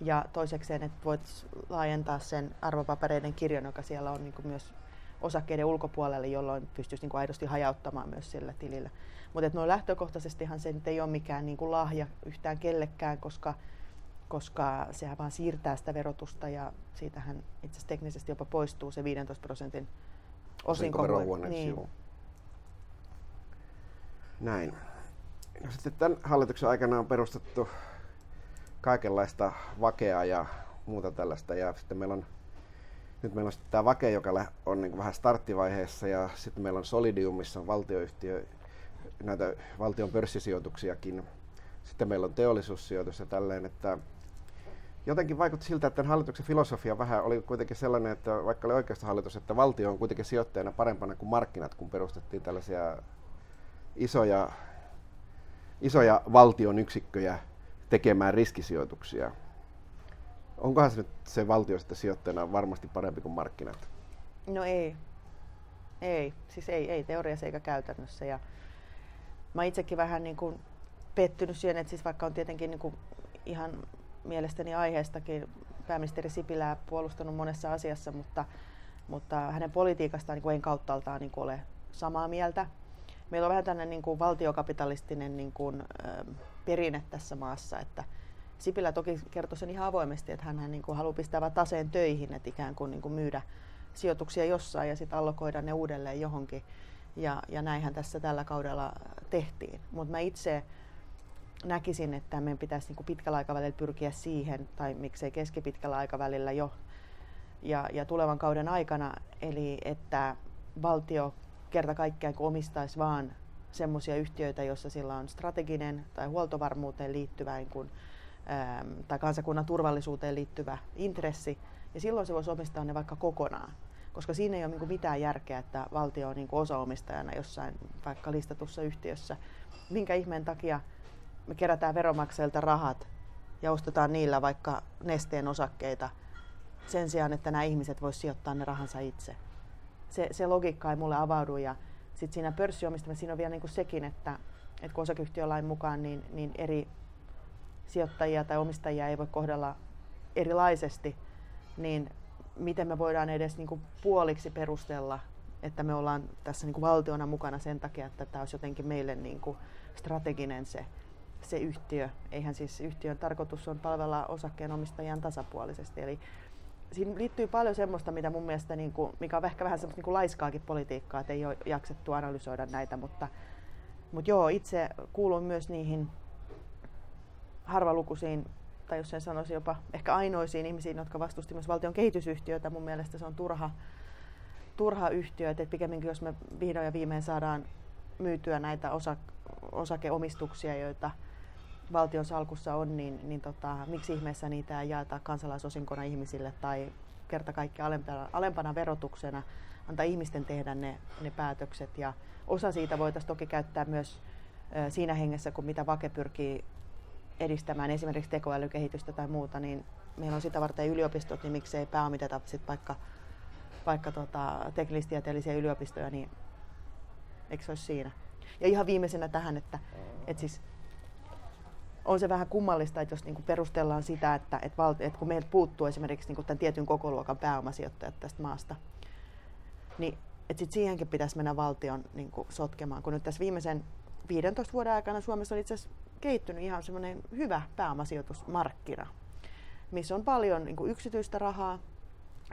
Ja toisekseen, että voit laajentaa sen arvopapereiden kirjon, joka siellä on niin kuin myös osakkeiden ulkopuolelle, jolloin pystyisi niin kuin aidosti hajauttamaan myös sillä tilillä. Mutta noin lähtökohtaisestihan se nyt ei ole mikään niin kuin lahja yhtään kellekään, koska, koska sehän vaan siirtää sitä verotusta ja siitähän itse asiassa teknisesti jopa poistuu se 15 prosentin osinko. Niin. Näin. No sitten tämän hallituksen aikana on perustettu kaikenlaista vakea ja muuta tällaista. Ja sitten meillä on, nyt meillä on sitten tämä Vake, joka on niin vähän starttivaiheessa ja sitten meillä on Solidium, missä on valtioyhtiö, näitä valtion pörssisijoituksiakin. Sitten meillä on teollisuussijoitus ja tälleen, että jotenkin vaikutti siltä, että tämän hallituksen filosofia vähän oli kuitenkin sellainen, että vaikka oli oikeasta hallitus, että valtio on kuitenkin sijoittajana parempana kuin markkinat, kun perustettiin tällaisia isoja, isoja valtion yksikköjä tekemään riskisijoituksia. Onkohan se nyt se valtio sitten sijoittajana varmasti parempi kuin markkinat? No ei. Ei, siis ei, ei teoriassa eikä käytännössä. Ja mä itsekin vähän niin kuin pettynyt siihen, että siis vaikka on tietenkin niin kuin ihan mielestäni aiheestakin pääministeri Sipilää puolustanut monessa asiassa, mutta, mutta hänen politiikastaan niin kuin en kauttaaltaan niin ole samaa mieltä. Meillä on vähän tällainen niin kuin valtiokapitalistinen niin kuin, perinne tässä maassa, että Sipilä toki kertoi sen ihan avoimesti, että hän niin haluaa pistää taseen töihin, että ikään kuin, niin kuin myydä sijoituksia jossain ja sitten allokoida ne uudelleen johonkin. Ja, ja näinhän tässä tällä kaudella tehtiin. Mutta mä itse näkisin, että meidän pitäisi niin kuin pitkällä aikavälillä pyrkiä siihen, tai miksei keskipitkällä aikavälillä jo, ja, ja tulevan kauden aikana, eli että valtio kerta kaikkiaan omistaisi vaan semmoisia yhtiöitä, joissa sillä on strateginen tai huoltovarmuuteen liittyvä niin kuin, tai kansakunnan turvallisuuteen liittyvä intressi, ja silloin se voisi omistaa ne vaikka kokonaan. Koska siinä ei ole niin mitään järkeä, että valtio on niin osaomistajana jossain vaikka listatussa yhtiössä. Minkä ihmeen takia me kerätään veromaksajilta rahat ja ostetaan niillä vaikka nesteen osakkeita sen sijaan, että nämä ihmiset voisivat sijoittaa ne rahansa itse. Se, se logiikka ei mulle avaudu ja sitten siinä pörssiomistamissa siinä on vielä niin kuin sekin, että, että kun osakeyhtiölain mukaan niin, niin eri sijoittajia tai omistajia ei voi kohdella erilaisesti, niin miten me voidaan edes niin kuin puoliksi perustella, että me ollaan tässä niin kuin valtiona mukana sen takia, että tämä olisi jotenkin meille niin kuin strateginen se se yhtiö. Eihän siis yhtiön tarkoitus on palvella osakkeenomistajien tasapuolisesti. Eli siinä liittyy paljon semmoista, mitä mun mielestä, niin kuin, mikä on ehkä vähän semmoista niin kuin laiskaakin politiikkaa, että ei ole jaksettu analysoida näitä, mutta, mutta joo, itse kuulun myös niihin harvalukuisiin, tai jos sen sanoisi jopa ehkä ainoisiin ihmisiin, jotka vastusti myös valtion kehitysyhtiötä. Mun mielestä se on turha, turha yhtiö, että pikemminkin jos me vihdoin ja viimein saadaan myytyä näitä osa, osakeomistuksia, joita valtion salkussa on, niin, niin tota, miksi ihmeessä niitä ei jaeta kansalaisosinkona ihmisille tai kerta kaikki alempana, alempana verotuksena, antaa ihmisten tehdä ne, ne päätökset. Ja osa siitä voitaisiin toki käyttää myös siinä hengessä, kun mitä Vake pyrkii edistämään esimerkiksi tekoälykehitystä tai muuta, niin meillä on sitä varten yliopistot, niin miksei pääomiteta sit vaikka, vaikka tota, teknillistieteellisiä yliopistoja, niin eikö se olisi siinä? Ja ihan viimeisenä tähän, että, että siis on se vähän kummallista, että jos niinku perustellaan sitä, että, että, valti, että kun meiltä puuttuu esimerkiksi niinku tämän tietyn kokoluokan pääomasijoittajat tästä maasta, niin että sit siihenkin pitäisi mennä valtion niinku sotkemaan. Kun nyt tässä viimeisen 15 vuoden aikana Suomessa on itse asiassa kehittynyt ihan semmoinen hyvä pääomasijoitusmarkkina, missä on paljon niinku yksityistä rahaa,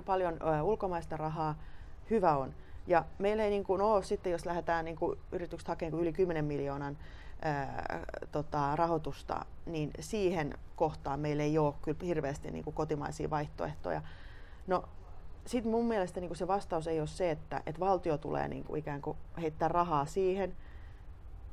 paljon ö, ulkomaista rahaa, hyvä on. Ja meillä ei niin kuin ole sitten, jos lähdetään niin kuin yritykset hakemaan yli 10 miljoonan ää, tota, rahoitusta, niin siihen kohtaan meillä ei ole kyllä hirveästi niin kuin kotimaisia vaihtoehtoja. No sitten mun mielestä niin kuin se vastaus ei ole se, että, että valtio tulee niin kuin ikään kuin heittää rahaa siihen,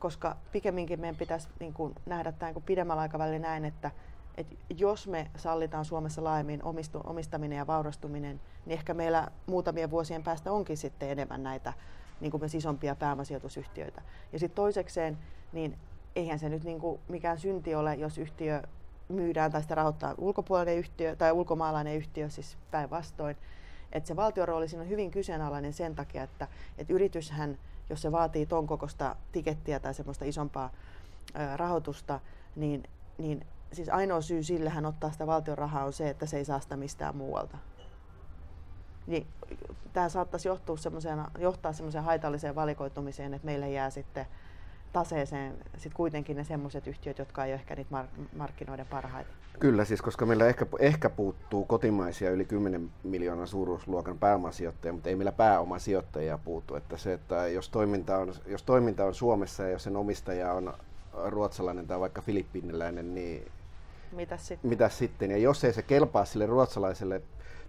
koska pikemminkin meidän pitäisi niin kuin nähdä tämä niin pidemmällä aikavälillä näin, että, että jos me sallitaan Suomessa laajemmin omistu, omistaminen ja vaurastuminen, niin ehkä meillä muutamien vuosien päästä onkin sitten enemmän näitä niin kuin myös isompia pääomasijoitusyhtiöitä. Ja sitten toisekseen, niin eihän se nyt niin kuin mikään synti ole, jos yhtiö myydään tai sitä rahoittaa ulkopuolinen yhtiö tai ulkomaalainen yhtiö, siis päinvastoin. Että se valtion rooli siinä on hyvin kyseenalainen sen takia, että, että yrityshän, jos se vaatii ton kokosta tikettiä tai semmoista isompaa rahoitusta, niin, niin siis ainoa syy sille hän ottaa sitä valtion rahaa on se, että se ei saa sitä mistään muualta. Niin, tämä saattaisi johtua johtaa semmoiseen haitalliseen valikoitumiseen, että meille jää sitten taseeseen sit kuitenkin ne semmoiset yhtiöt, jotka ei ole ehkä niitä markkinoiden parhaita. Kyllä, siis koska meillä ehkä, ehkä puuttuu kotimaisia yli 10 miljoonan suuruusluokan pääomasijoittajia, mutta ei meillä pääomasijoittajia puutu. Että se, että jos toiminta, on, jos toiminta on Suomessa ja jos sen omistaja on ruotsalainen tai vaikka filippiiniläinen, niin Mitäs sitten? Mitäs sitten? Ja jos ei se kelpaa sille ruotsalaiselle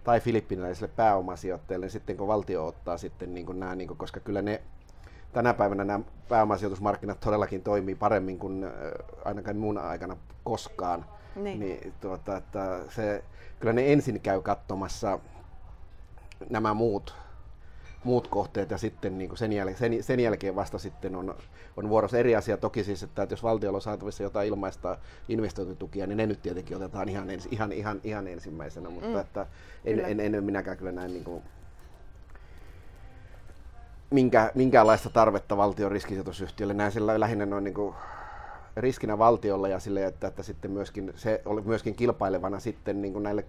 tai filippiniläiselle pääomasijoittajalle, niin sitten kun valtio ottaa sitten niin kuin nämä, niin kuin, koska kyllä ne tänä päivänä nämä pääomasijoitusmarkkinat todellakin toimii paremmin kuin ainakaan muun aikana koskaan. Niin. niin tuota, että se, kyllä ne ensin käy katsomassa nämä muut muut kohteet ja sitten niin kuin sen, jäl- sen, sen, jälkeen vasta sitten on, on vuorossa eri asia. Toki siis, että, että jos valtiolla on saatavissa jotain ilmaista investointitukia, niin ne nyt tietenkin otetaan ihan, ihan, ihan, ihan ensimmäisenä, mutta mm. että en, en, en, en minäkään kyllä näin niin kuin, minkä, minkäänlaista tarvetta valtion riskisijoitusyhtiölle. Näin sillä lähinnä noin niin kuin riskinä valtiolla ja sille, että, että sitten myöskin, se oli myöskin kilpailevana sitten niin kuin näille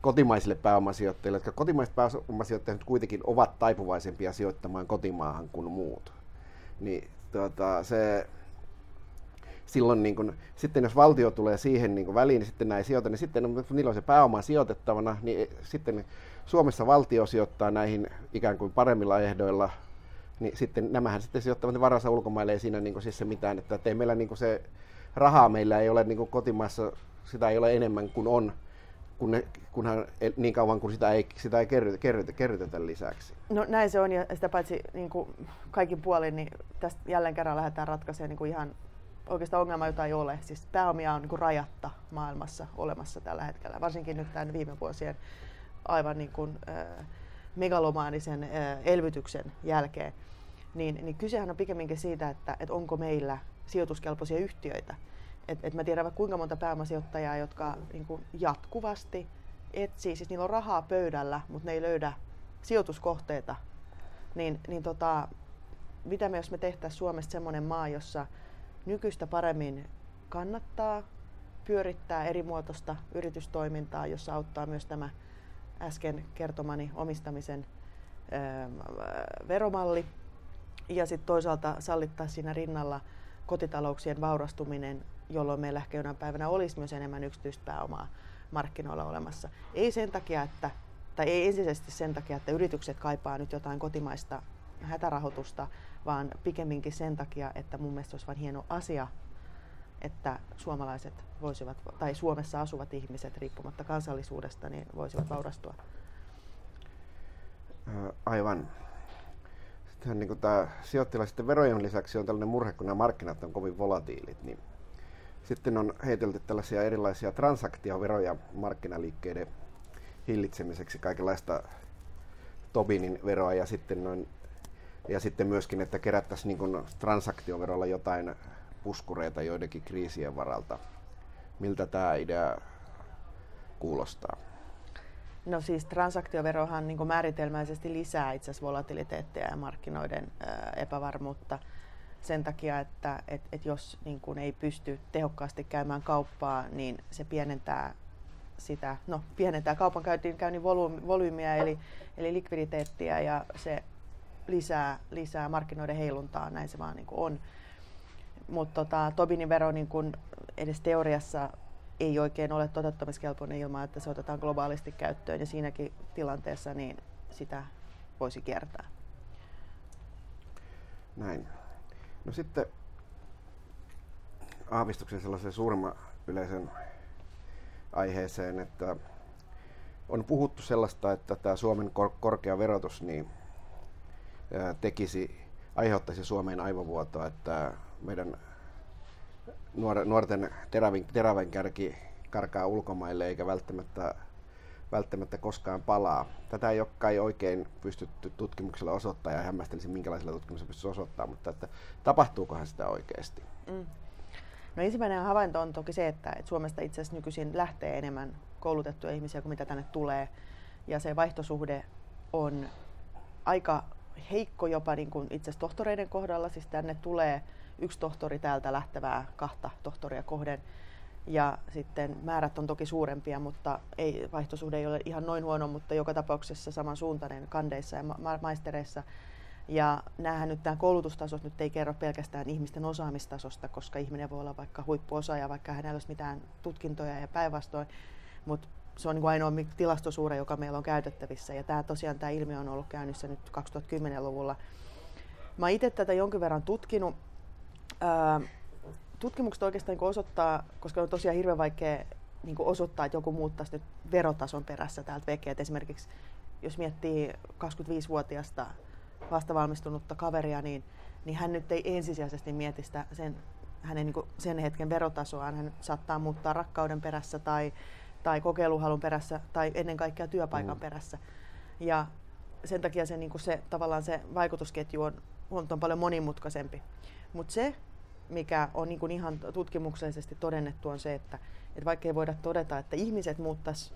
kotimaisille pääomasijoittajille, jotka kotimaiset pääomasijoittajat kuitenkin ovat taipuvaisempia sijoittamaan kotimaahan kuin muut. Niin tuota, se, silloin niin kun, sitten jos valtio tulee siihen niin kun väliin, niin sitten näin sijoita, niin sitten niillä on se pääoma sijoitettavana, niin sitten Suomessa valtio sijoittaa näihin ikään kuin paremmilla ehdoilla, niin sitten nämähän sitten sijoittavat varansa ulkomaille, ei siinä niin siis se mitään, että ei meillä niin se rahaa meillä ei ole niin kotimaassa, sitä ei ole enemmän kuin on kun ne, kunhan niin kauan kuin sitä ei, sitä ei kerrytetä, kerrytetä, kerrytetä lisäksi. No näin se on ja sitä paitsi niin kuin kaikin puolin, niin tästä jälleen kerran lähdetään ratkaisemaan niin kuin ihan oikeastaan ongelma, jota ei ole. Siis pääomia on niin kuin rajatta maailmassa olemassa tällä hetkellä, varsinkin nyt tämän viime vuosien aivan niin kuin, äh, megalomaanisen elvytyksen jälkeen. Niin, niin kysehän on pikemminkin siitä, että, että onko meillä sijoituskelpoisia yhtiöitä, et, et mä tiedän vaikka kuinka monta pääomasijoittajaa, jotka niin kuin jatkuvasti etsii, siis niillä on rahaa pöydällä, mutta ne ei löydä sijoituskohteita. Niin, niin tota, mitä me jos me tehtäisiin Suomesta semmoinen maa, jossa nykyistä paremmin kannattaa pyörittää eri muotoista yritystoimintaa, jossa auttaa myös tämä äsken kertomani omistamisen ö, veromalli. Ja sitten toisaalta sallittaa siinä rinnalla kotitalouksien vaurastuminen jolloin meillä ehkä jonain päivänä olisi myös enemmän yksityistä pääomaa markkinoilla olemassa. Ei sen takia, että, tai ei ensisijaisesti sen takia, että yritykset kaipaa nyt jotain kotimaista hätärahoitusta, vaan pikemminkin sen takia, että mun mielestä olisi vain hieno asia, että suomalaiset voisivat, tai Suomessa asuvat ihmiset riippumatta kansallisuudesta, niin voisivat vaurastua. Aivan. Sittenhän niin tämä sijoittilaisten verojen lisäksi on tällainen murhe, kun nämä markkinat on kovin volatiilit, niin sitten on heitelty tällaisia erilaisia transaktioveroja markkinaliikkeiden hillitsemiseksi, kaikenlaista Tobinin veroa ja sitten, noin, ja sitten myöskin, että kerättäisiin niin transaktioverolla jotain puskureita joidenkin kriisien varalta. Miltä tämä idea kuulostaa? No siis transaktioverohan niin määritelmäisesti lisää itse asiassa volatiliteettia ja markkinoiden epävarmuutta sen takia, että et, et jos niin kuin ei pysty tehokkaasti käymään kauppaa, niin se pienentää sitä, no pienentää kaupankäynnin volyymiä eli, eli likviditeettiä ja se lisää, lisää markkinoiden heiluntaa, näin se vaan niin kuin on. Mutta tota, Tobinin vero niin kuin edes teoriassa ei oikein ole toteuttamiskelpoinen ilman, että se otetaan globaalisti käyttöön ja siinäkin tilanteessa niin sitä voisi kiertää. Näin. No sitten aavistuksen sellaisen suuremman yleisen aiheeseen, että on puhuttu sellaista, että tämä Suomen kor- korkea verotus niin, tekisi, aiheuttaisi Suomeen aivovuotoa, että meidän nuor- nuorten terävin, terävän kärki karkaa ulkomaille eikä välttämättä, välttämättä koskaan palaa. Tätä ei ole kai oikein pystytty tutkimuksella osoittaa ja hämmästelisin minkälaisella tutkimuksella pystyisi osoittaa, mutta että tapahtuukohan sitä oikeasti? Mm. No ensimmäinen havainto on toki se, että, että Suomesta itse asiassa nykyisin lähtee enemmän koulutettuja ihmisiä kuin mitä tänne tulee. Ja se vaihtosuhde on aika heikko jopa niin kuin itse asiassa tohtoreiden kohdalla. Siis tänne tulee yksi tohtori täältä lähtevää kahta tohtoria kohden. Ja sitten määrät on toki suurempia, mutta ei, vaihtosuhde ei ole ihan noin huono, mutta joka tapauksessa samansuuntainen kandeissa ja ma- maistereissa. Ja näähän nyt tämä koulutustasot nyt ei kerro pelkästään ihmisten osaamistasosta, koska ihminen voi olla vaikka huippuosaaja, vaikka hänellä olisi mitään tutkintoja ja päinvastoin. Mutta se on niin ainoa tilastosuure, joka meillä on käytettävissä. Ja tämä tosiaan tämä ilmiö on ollut käynnissä nyt 2010-luvulla. Mä itse tätä jonkin verran tutkinut tutkimukset oikeastaan niin osoittaa, koska on tosiaan hirveän vaikea niin osoittaa, että joku muuttaisi nyt verotason perässä täältä vekeä. Et esimerkiksi jos miettii 25-vuotiaasta vastavalmistunutta kaveria, niin, niin hän nyt ei ensisijaisesti mieti sitä sen, hänen niin sen hetken verotasoaan. Hän saattaa muuttaa rakkauden perässä tai, tai kokeiluhalun perässä tai ennen kaikkea työpaikan mm. perässä. Ja sen takia se, niin se, tavallaan se vaikutusketju on, on, on paljon monimutkaisempi. Mutta se, mikä on niin kuin ihan tutkimuksellisesti todennettu, on se, että, että vaikka ei voida todeta, että ihmiset muuttaisi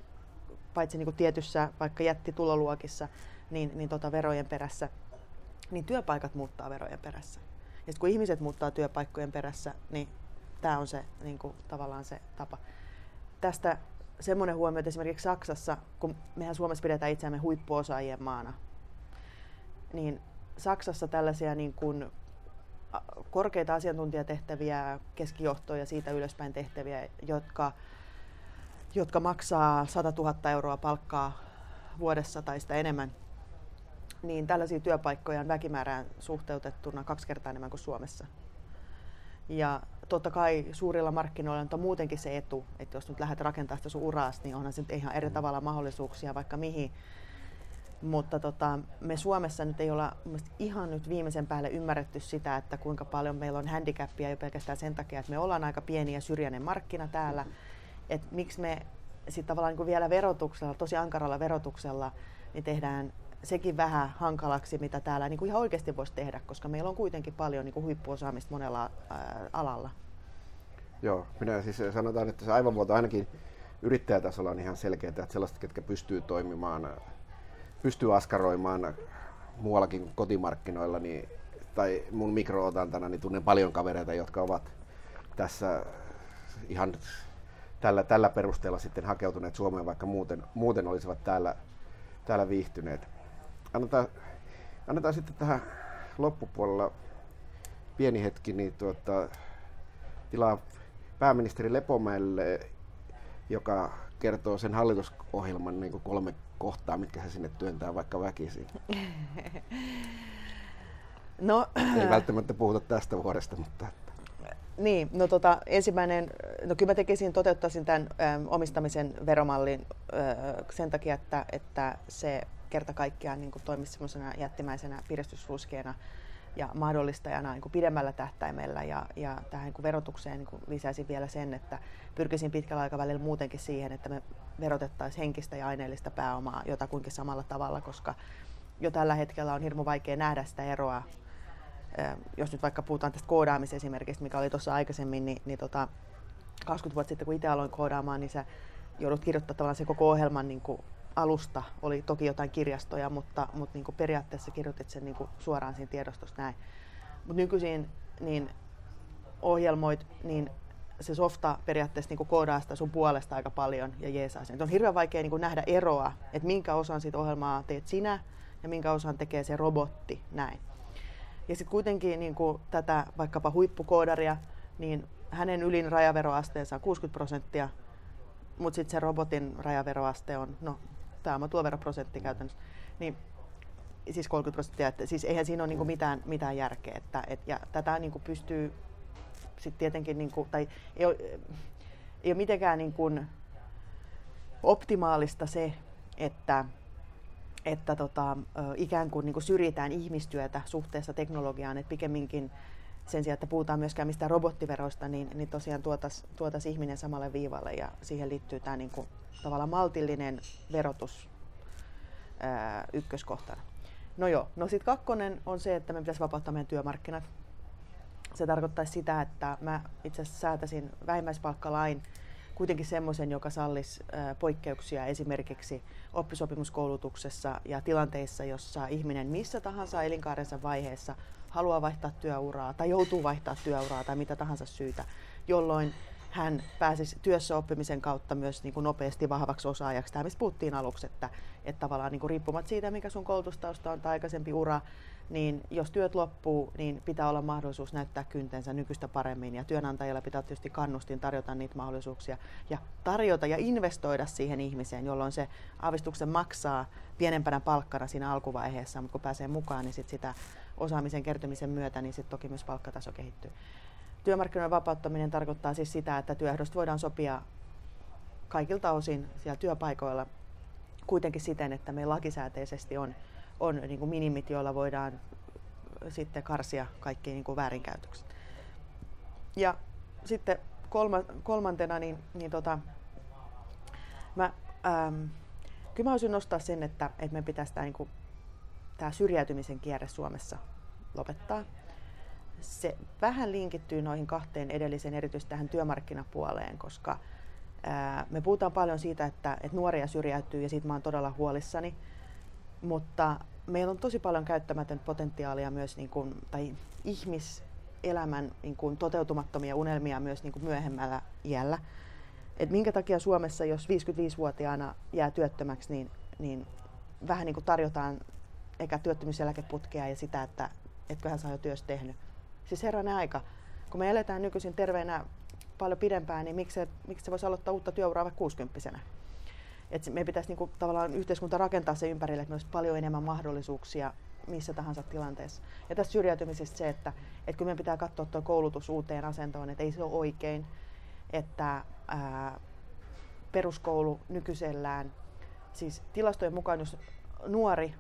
paitsi niin kuin tietyssä vaikka jättituloluokissa, niin, niin tota verojen perässä, niin työpaikat muuttaa verojen perässä. Ja kun ihmiset muuttaa työpaikkojen perässä, niin tämä on se niin kuin, tavallaan se tapa. Tästä semmoinen huomio, että esimerkiksi Saksassa, kun mehän Suomessa pidetään itseämme huippuosaajien maana, niin Saksassa tällaisia niin kuin korkeita asiantuntijatehtäviä, keskijohtoja ja siitä ylöspäin tehtäviä, jotka, jotka maksaa 100 000 euroa palkkaa vuodessa tai sitä enemmän, niin tällaisia työpaikkoja on väkimäärään suhteutettuna kaksi kertaa enemmän kuin Suomessa. Ja totta kai suurilla markkinoilla on muutenkin se etu, että jos nyt lähdet rakentamaan sitä sun uraasta, niin onhan se ihan eri tavalla mahdollisuuksia vaikka mihin. Mutta tota, me Suomessa nyt ei olla ihan nyt viimeisen päälle ymmärretty sitä, että kuinka paljon meillä on handicapia jo pelkästään sen takia, että me ollaan aika pieni ja syrjäinen markkina täällä. Et miksi me sitten tavallaan niin vielä verotuksella, tosi ankaralla verotuksella, niin tehdään sekin vähän hankalaksi, mitä täällä niin kuin ihan oikeasti voisi tehdä, koska meillä on kuitenkin paljon niin kuin huippuosaamista monella ää, alalla. Joo, minä siis sanotaan, että se aivovuoto ainakin yrittäjätasolla on ihan selkeää, että sellaiset, ketkä pystyy toimimaan pystyy askaroimaan muuallakin kotimarkkinoilla, niin, tai mun mikrootantana, niin tunnen paljon kavereita, jotka ovat tässä ihan tällä, tällä perusteella sitten hakeutuneet Suomeen, vaikka muuten, muuten olisivat täällä, täällä viihtyneet. Annetaan, annetaan sitten tähän loppupuolella pieni hetki niin tuota, tilaa pääministeri Lepomäelle, joka kertoo sen hallitusohjelman niin kuin kolme kohtaa, mitkä se sinne työntää vaikka väkisin? (laughs) No, Ei välttämättä puhuta tästä vuodesta, mutta... Niin, no tota, ensimmäinen, no kyllä mä tekisin, toteuttaisin tämän ö, omistamisen veromallin ö, sen takia, että, että se kerta kaikkiaan niin toimisi semmoisena jättimäisenä piristysruskeena ja mahdollistajana niin pidemmällä tähtäimellä ja, ja tähän niin verotukseen niin lisäisin vielä sen, että pyrkisin pitkällä aikavälillä muutenkin siihen, että me verotettaisiin henkistä ja aineellista pääomaa jotakuinkin samalla tavalla, koska jo tällä hetkellä on hirmu vaikea nähdä sitä eroa. Jos nyt vaikka puhutaan tästä koodaamisesimerkistä, mikä oli tuossa aikaisemmin, niin, niin tota, 20 vuotta sitten kun itse aloin koodaamaan, niin sä joudut kirjoittamaan sen koko ohjelman niin kuin alusta oli toki jotain kirjastoja, mutta, mutta niin kuin periaatteessa kirjoitit sen niin kuin suoraan siinä tiedostosta näin. Mutta nykyisin niin ohjelmoit, niin se softa periaatteessa niin koodaa sitä sun puolesta aika paljon ja jeesaa sen. Et on hirveän vaikea niin nähdä eroa, että minkä osan siitä ohjelmaa teet sinä ja minkä osan tekee se robotti näin. Ja sitten kuitenkin niin kuin tätä vaikkapa huippukoodaria, niin hänen ylin rajaveroasteensa on 60 prosenttia, mutta sitten se robotin rajaveroaste on no, pääomatuloveroprosentti käytännössä, niin siis 30 prosenttia, että siis eihän siinä ole niin mitään, mitään järkeä. Että, et, ja tätä niin pystyy sitten tietenkin, niin kuin, tai ei ole, ei ole mitenkään niin kuin optimaalista se, että, että tota, ikään kuin, niin kuin syrjitään ihmistyötä suhteessa teknologiaan, että pikemminkin sen sijaan, että puhutaan myöskään mistä robottiveroista, niin, niin tosiaan tuotaisiin tuotais ihminen samalle viivalle ja siihen liittyy tämä niin tavallaan maltillinen verotus ää, ykköskohtana. No joo, no sitten kakkonen on se, että me pitäisi vapauttaa meidän työmarkkinat. Se tarkoittaisi sitä, että mä itse asiassa säätäisin vähimmäispalkkalain kuitenkin semmoisen, joka sallisi poikkeuksia esimerkiksi oppisopimuskoulutuksessa ja tilanteissa, jossa ihminen missä tahansa elinkaarensa vaiheessa haluaa vaihtaa työuraa tai joutuu vaihtaa työuraa tai mitä tahansa syytä, jolloin hän pääsisi työssä oppimisen kautta myös niin kuin nopeasti vahvaksi osaajaksi. Tämä, mistä puhuttiin aluksi, että, että tavallaan niin kuin riippumatta siitä, mikä sun koulutustausta on tai aikaisempi ura, niin jos työt loppuu, niin pitää olla mahdollisuus näyttää kyntensä nykyistä paremmin. Ja työnantajilla pitää tietysti kannustin tarjota niitä mahdollisuuksia ja tarjota ja investoida siihen ihmiseen, jolloin se aavistuksen maksaa pienempänä palkkana siinä alkuvaiheessa, mutta kun pääsee mukaan, niin sit sitä osaamisen kertymisen myötä, niin sitten toki myös palkkataso kehittyy. Työmarkkinoiden vapauttaminen tarkoittaa siis sitä, että työehdosta voidaan sopia kaikilta osin siellä työpaikoilla kuitenkin siten, että meillä lakisääteisesti on, on niin kuin minimit, joilla voidaan sitten karsia kaikki niin kuin väärinkäytökset. Ja sitten kolma, kolmantena, niin, niin tota, mä, ähm, kyllä mä haluaisin nostaa sen, että, että me pitäisi tämä, niin kuin, syrjäytymisen kierre Suomessa lopettaa se vähän linkittyy noihin kahteen edelliseen, erityisesti tähän työmarkkinapuoleen, koska ää, me puhutaan paljon siitä, että, että nuoria syrjäytyy ja siitä mä oon todella huolissani, mutta meillä on tosi paljon käyttämätön potentiaalia myös, niin kuin, tai ihmiselämän niin kuin, toteutumattomia unelmia myös niin kuin myöhemmällä iällä. Et minkä takia Suomessa, jos 55-vuotiaana jää työttömäksi, niin, niin vähän niin kuin tarjotaan eikä työttömyyseläkeputkea ja sitä, että etkö hän saa jo työstä tehnyt. Siis herranen aika, kun me eletään nykyisin terveenä paljon pidempään, niin miksi se, miksi se voisi aloittaa uutta työuraa vaikka 60 Et me pitäisi niinku, tavallaan yhteiskunta rakentaa se ympärille, että me olisi paljon enemmän mahdollisuuksia missä tahansa tilanteessa. Ja tästä syrjäytymisestä se, että, että kyllä meidän pitää katsoa tuo koulutus uuteen asentoon, että ei se ole oikein, että ää, peruskoulu nykyisellään, siis tilastojen mukaan, jos nuori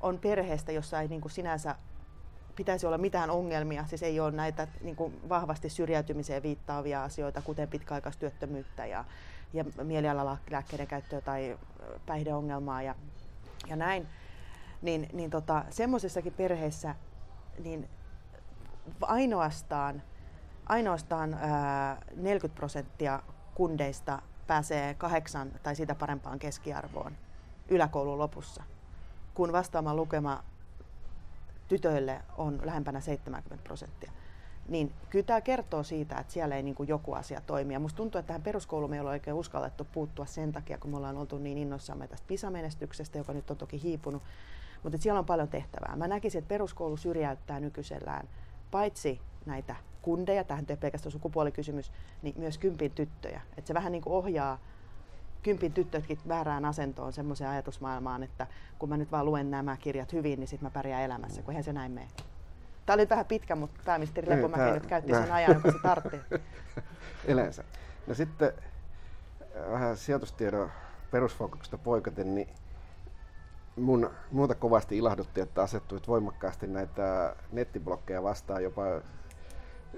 on perheestä, jossa ei niin kuin sinänsä pitäisi olla mitään ongelmia, siis ei ole näitä niin kuin vahvasti syrjäytymiseen viittaavia asioita, kuten pitkäaikaistyöttömyyttä ja, ja mielialalääkkeiden käyttöä tai päihdeongelmaa ja, ja näin, niin, niin tota, semmoisessakin perheessä niin ainoastaan, ainoastaan ää, 40 prosenttia kundeista pääsee kahdeksan tai sitä parempaan keskiarvoon yläkoulun lopussa, kun vastaama lukema tytöille on lähempänä 70 prosenttia. Niin kyllä tämä kertoo siitä, että siellä ei niin kuin joku asia toimi. Ja musta tuntuu, että tähän peruskouluun me ei ole oikein uskallettu puuttua sen takia, kun me ollaan oltu niin innoissamme tästä PISA-menestyksestä, joka nyt on toki hiipunut. Mutta siellä on paljon tehtävää. Mä näkisin, että peruskoulu syrjäyttää nykyisellään paitsi näitä kundeja, tähän ei pelkästään sukupuolikysymys, niin myös kympin tyttöjä. Että se vähän niin kuin ohjaa kympin tyttötkin väärään asentoon semmoiseen ajatusmaailmaan, että kun mä nyt vaan luen nämä kirjat hyvin, niin sitten mä pärjään elämässä, kun eihän se näin mene. Tämä oli vähän pitkä, mutta pääministeri niin, Lepomäki nyt käytti sen ajan, jonka se tartti. (laughs) Yleensä. No sitten äh, vähän sijoitustiedon perusfokuksesta poikaten, niin mun, muuta kovasti ilahdutti, että asettuit voimakkaasti näitä nettiblokkeja vastaan jopa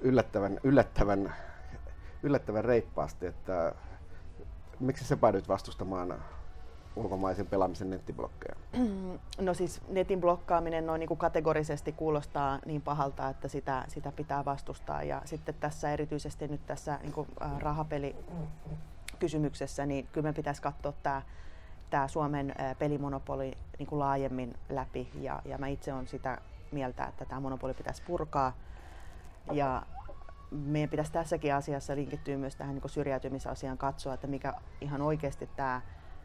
yllättävän, yllättävän, yllättävän reippaasti, että miksi sä päädyit vastustamaan ulkomaisen pelaamisen nettiblokkeja? (clears throat) No siis netin blokkaaminen noin niin kuin kategorisesti kuulostaa niin pahalta, että sitä, sitä pitää vastustaa. Ja sitten tässä erityisesti nyt tässä niin kuin, äh, rahapeli-kysymyksessä, niin kyllä me pitäisi katsoa tämä tämä Suomen äh, pelimonopoli niin kuin laajemmin läpi ja, ja mä itse olen sitä mieltä, että tämä monopoli pitäisi purkaa. Ja meidän pitäisi tässäkin asiassa linkittyä myös tähän niin syrjäytymisasiaan katsoa, että mikä ihan oikeasti tämä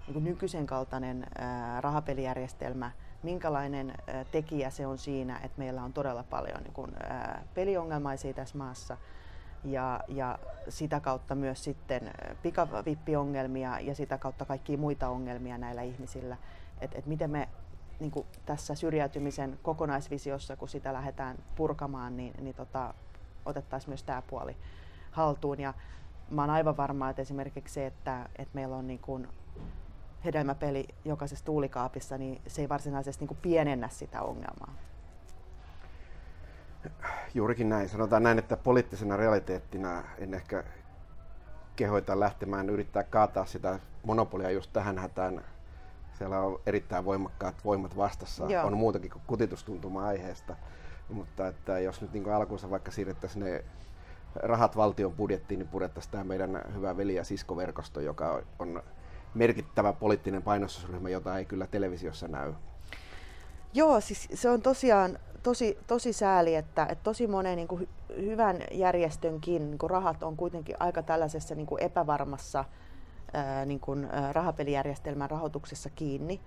niin nykyisen kaltainen ää, rahapelijärjestelmä, minkälainen ää, tekijä se on siinä, että meillä on todella paljon niin kuin, ää, peliongelmaisia tässä maassa ja, ja sitä kautta myös sitten pikavippiongelmia ja sitä kautta kaikkia muita ongelmia näillä ihmisillä. Että et miten me niin kuin tässä syrjäytymisen kokonaisvisiossa, kun sitä lähdetään purkamaan, niin, niin tota, otettaisiin myös tämä puoli haltuun. Ja mä oon aivan varma, että esimerkiksi se, että, että meillä on niin kuin hedelmäpeli jokaisessa tuulikaapissa, niin se ei varsinaisesti niin kuin pienennä sitä ongelmaa. Juurikin näin. Sanotaan näin, että poliittisena realiteettina en ehkä kehoita lähtemään yrittää kaataa sitä monopolia just tähän hätään. Siellä on erittäin voimakkaat voimat vastassa. Joo. On muutakin kuin kutitustuntuma aiheesta. Mutta että jos nyt niin alkuunsa vaikka siirrettäisiin ne rahat valtion budjettiin, niin purettaisiin tämä meidän hyvä veli- ja siskoverkosto, joka on merkittävä poliittinen painostusryhmä, jota ei kyllä televisiossa näy. Joo, siis se on tosiaan tosi, tosi sääli, että, että tosi monen niin kuin hyvän järjestönkin niin kuin rahat on kuitenkin aika tällaisessa niin kuin epävarmassa ää, niin kuin, rahapelijärjestelmän rahoituksessa kiinni.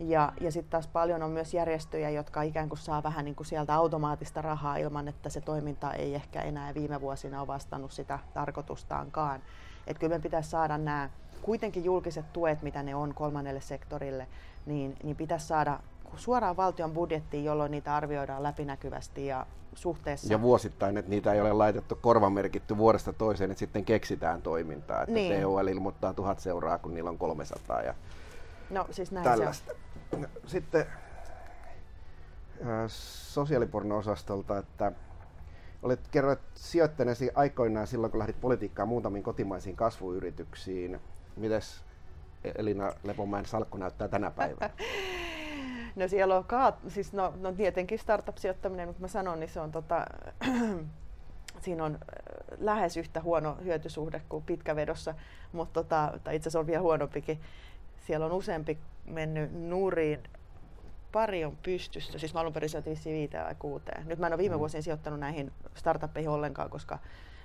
Ja, ja sitten taas paljon on myös järjestöjä, jotka ikään kuin saa vähän niin kuin sieltä automaattista rahaa ilman, että se toiminta ei ehkä enää viime vuosina ole vastannut sitä tarkoitustaankaan. Että kyllä me pitäisi saada nämä kuitenkin julkiset tuet, mitä ne on kolmannelle sektorille, niin, niin pitäisi saada suoraan valtion budjettiin, jolloin niitä arvioidaan läpinäkyvästi ja suhteessa. Ja vuosittain, että niitä ei ole laitettu korvamerkitty vuodesta toiseen, että sitten keksitään toimintaa. Että niin. THL ilmoittaa tuhat seuraa, kun niillä on 300 ja no, siis näin tällaista. Se on. Sitten sosiaaliporno-osastolta, että olet kerroit sijoittaneesi aikoinaan silloin, kun lähdit politiikkaan muutamiin kotimaisiin kasvuyrityksiin. Mites Elina Lepomäen salkku näyttää tänä päivänä? (laughs) No siellä on kaat, siis no, no tietenkin startup-sijoittaminen, mutta mä sanon, niin se on tota, (clears throat) siinä on äh, lähes yhtä huono hyötysuhde kuin pitkävedossa, mutta tota, itse asiassa on vielä huonompikin. Siellä on useampi mennyt nuuriin, pari on pystyssä, siis mä alun perin sijoitin viiteen vai kuuteen. Nyt mä en ole viime mm. vuosina sijoittanut näihin startuppeihin ollenkaan, koska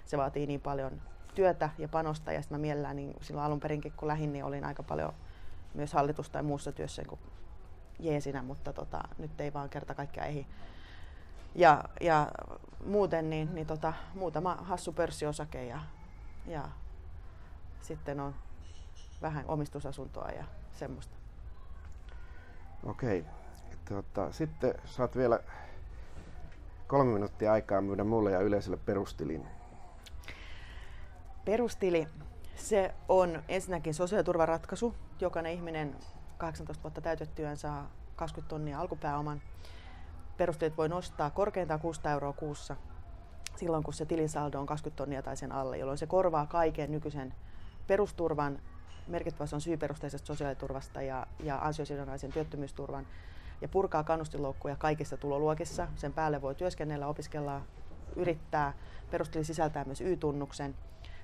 se vaatii niin paljon työtä ja panosta ja sitten mä mielellään niin silloin alun perinkin kun lähin, niin olin aika paljon myös hallitus- tai muussa työssä niin jeesinä, mutta tota, nyt ei vaan kerta kaikkiaan ehdi. Ja, ja muuten niin, niin tota, muutama hassu pörssiosake ja, ja sitten on vähän omistusasuntoa ja semmoista. Okei. Tota, sitten saat vielä kolme minuuttia aikaa myydä mulle ja yleisölle perustilin. Perustili, se on ensinnäkin sosiaaliturvaratkaisu. Jokainen ihminen 18 vuotta täytettyään saa 20 tonnia alkupääoman. Perusteet voi nostaa korkeintaan 600 euroa kuussa silloin, kun se tilisaldo on 20 tonnia tai sen alle, jolloin se korvaa kaiken nykyisen perusturvan, merkittävästi on syyperusteisesta sosiaaliturvasta ja, ja ansiosidonnaisen työttömyysturvan ja purkaa kannustinloukkuja kaikissa tuloluokissa. Sen päälle voi työskennellä, opiskella, yrittää. Perustili sisältää myös Y-tunnuksen.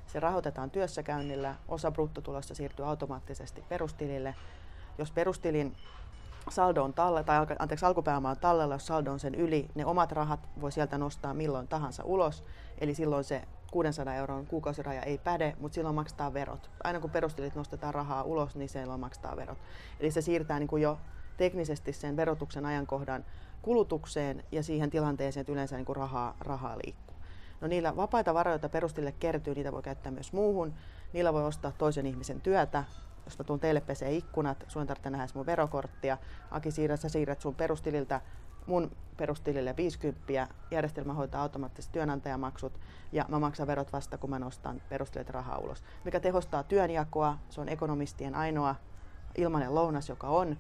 Se rahoitetaan työssäkäynnillä. Osa bruttotulosta siirtyy automaattisesti perustilille jos perustilin saldo on talle, tai anteeksi, alkupääoma on tallella, jos saldo on sen yli, ne omat rahat voi sieltä nostaa milloin tahansa ulos. Eli silloin se 600 euron kuukausiraja ei päde, mutta silloin maksetaan verot. Aina kun perustilit nostetaan rahaa ulos, niin silloin maksetaan verot. Eli se siirtää niin kuin jo teknisesti sen verotuksen ajankohdan kulutukseen ja siihen tilanteeseen, että yleensä niin kuin rahaa, rahaa liikkuu. No niillä vapaita varoja, joita perustille kertyy, niitä voi käyttää myös muuhun. Niillä voi ostaa toisen ihmisen työtä, jos mä tuun teille pesee ikkunat, sun ei tarvitse nähdä mun verokorttia. Aki, siirrät, sä siirrät sun perustililtä mun perustilille 50, järjestelmä hoitaa automaattisesti työnantajamaksut ja mä maksan verot vasta, kun mä nostan perustililtä rahaa ulos. Mikä tehostaa työnjakoa, se on ekonomistien ainoa ilmainen lounas, joka on.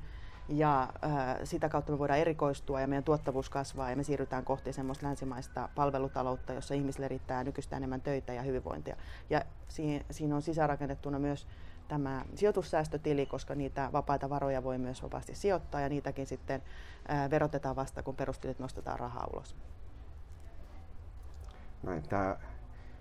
Ja äh, sitä kautta me voidaan erikoistua ja meidän tuottavuus kasvaa ja me siirrytään kohti semmoista länsimaista palvelutaloutta, jossa ihmisille riittää nykyistä enemmän töitä ja hyvinvointia. Ja siinä, siinä on sisäänrakennettuna myös tämä sijoitussäästötili, koska niitä vapaita varoja voi myös vapaasti sijoittaa ja niitäkin sitten verotetaan vasta, kun perustilit nostetaan rahaa ulos. Näin, tämä,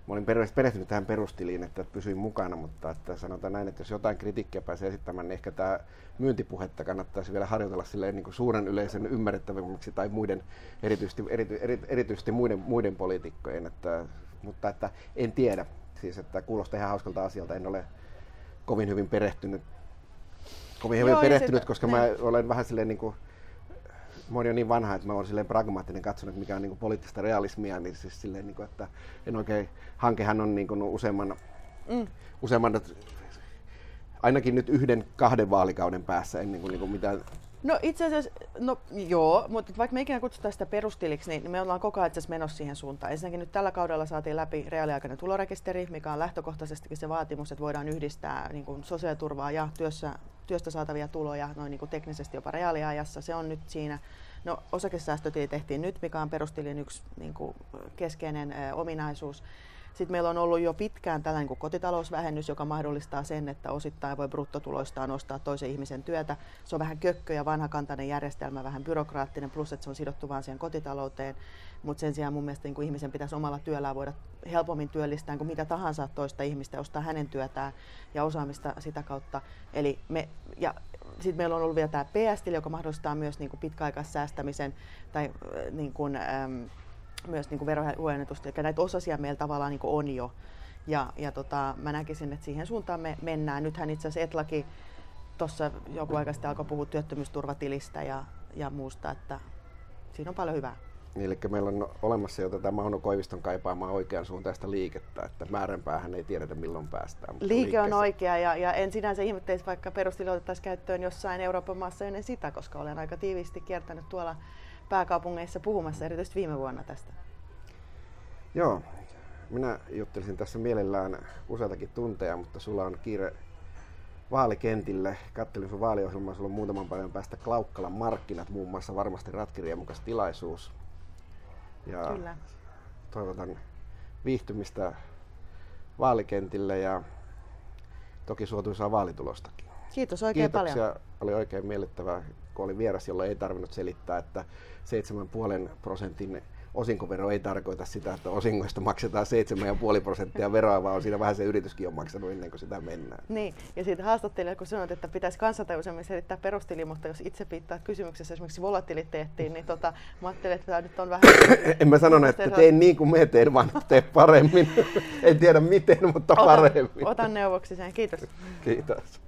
mä olin perehtynyt tähän perustiliin, että pysyin mukana, mutta että sanotaan näin, että jos jotain kritiikkiä pääsee esittämään, niin ehkä tämä myyntipuhetta kannattaisi vielä harjoitella silleen niin kuin suuren yleisen ymmärrettävämmäksi tai muiden, erityisesti, erity, eri, erityisesti muiden, muiden poliitikkojen. Että, mutta että en tiedä, siis että kuulostaa ihan hauskalta asialta, en ole kovin hyvin perehtynyt, kovin hyvin Joo, perehtynyt, sit, koska ne. mä niin. olen vähän silleen niin kuin, mä olen niin vanha, että mä olen silleen pragmaattinen katsonut, mikä on niin kuin poliittista realismia, niin siis silleen, niin kuin, että en oikein, hankehan on niin kuin useamman, mm. useamman, ainakin nyt yhden, kahden vaalikauden päässä ennen kuin, niin kuin mitään No itse asiassa, no joo, mutta vaikka me ikinä kutsutaan sitä perustiliksi, niin me ollaan koko ajan menossa siihen suuntaan. Ensinnäkin nyt tällä kaudella saatiin läpi reaaliaikainen tulorekisteri, mikä on lähtökohtaisestikin se vaatimus, että voidaan yhdistää niin kuin sosiaaliturvaa ja työssä, työstä saatavia tuloja noin niin kuin teknisesti jopa reaaliajassa. Se on nyt siinä. No osakesäästötili tehtiin nyt, mikä on perustilin yksi niin kuin keskeinen ö, ominaisuus. Sitten meillä on ollut jo pitkään tällainen kuin kotitalousvähennys, joka mahdollistaa sen, että osittain voi bruttotuloistaan ostaa toisen ihmisen työtä. Se on vähän kökkö ja vanhakantainen järjestelmä, vähän byrokraattinen, plus että se on sidottu vain siihen kotitalouteen. Mutta sen sijaan mun mielestä niin kuin ihmisen pitäisi omalla työllään voida helpommin työllistää kuin mitä tahansa toista ihmistä ostaa hänen työtään ja osaamista sitä kautta. Eli me, ja sitten meillä on ollut vielä tämä ps joka mahdollistaa myös niin kuin pitkäaikaissäästämisen tai äh, niin kuin, ähm, myös niin verohuojennetusta, eli näitä osasia meillä tavallaan niin on jo. Ja, ja tota, mä näkisin, että siihen suuntaan me mennään. Nythän itse asiassa Etlaki tuossa joku aika sitten alkoi puhua työttömyysturvatilistä ja, ja muusta, että siinä on paljon hyvää. Niin, eli meillä on olemassa jo tätä Mauno Koiviston kaipaamaa oikean suuntaista liikettä, että määränpäähän ei tiedetä milloin päästään. Liike liikkeessä... on oikea ja, ja en sinänsä ihmettelisi, vaikka perustilo otettaisiin käyttöön jossain Euroopan maassa ennen sitä, koska olen aika tiiviisti kiertänyt tuolla pääkaupungeissa puhumassa, erityisesti viime vuonna tästä. Joo, minä juttelisin tässä mielellään useitakin tunteja, mutta sulla on kiire vaalikentille. Kattelin sun vaaliohjelmaa, sulla on muutaman päivän päästä Klaukkalan markkinat, muun muassa varmasti ratkiriemukas tilaisuus. Ja Kyllä. toivotan viihtymistä vaalikentille ja toki suotuisaa vaalitulostakin. Kiitos oikein Kiitoksia. paljon. Oli oikein miellyttävää, kun oli vieras, jolle ei tarvinnut selittää, että 7,5 prosentin osinkovero ei tarkoita sitä, että osingoista maksetaan 7,5 prosenttia veroa, vaan on siinä vähän se yrityskin on maksanut ennen kuin sitä mennään. Niin, ja siitä haastattelija, kun sanoit, että pitäisi kansantajuisemmin selittää perustili, mutta jos itse piittaa kysymyksessä esimerkiksi volatiliteettiin, niin tota, mä ajattelin, että tämä nyt on vähän... (coughs) en mä sanonut, että teen niin kuin me teen, vaan tee paremmin. (coughs) en tiedä miten, mutta paremmin. Otan, otan neuvoksi sen. Kiitos. Kiitos.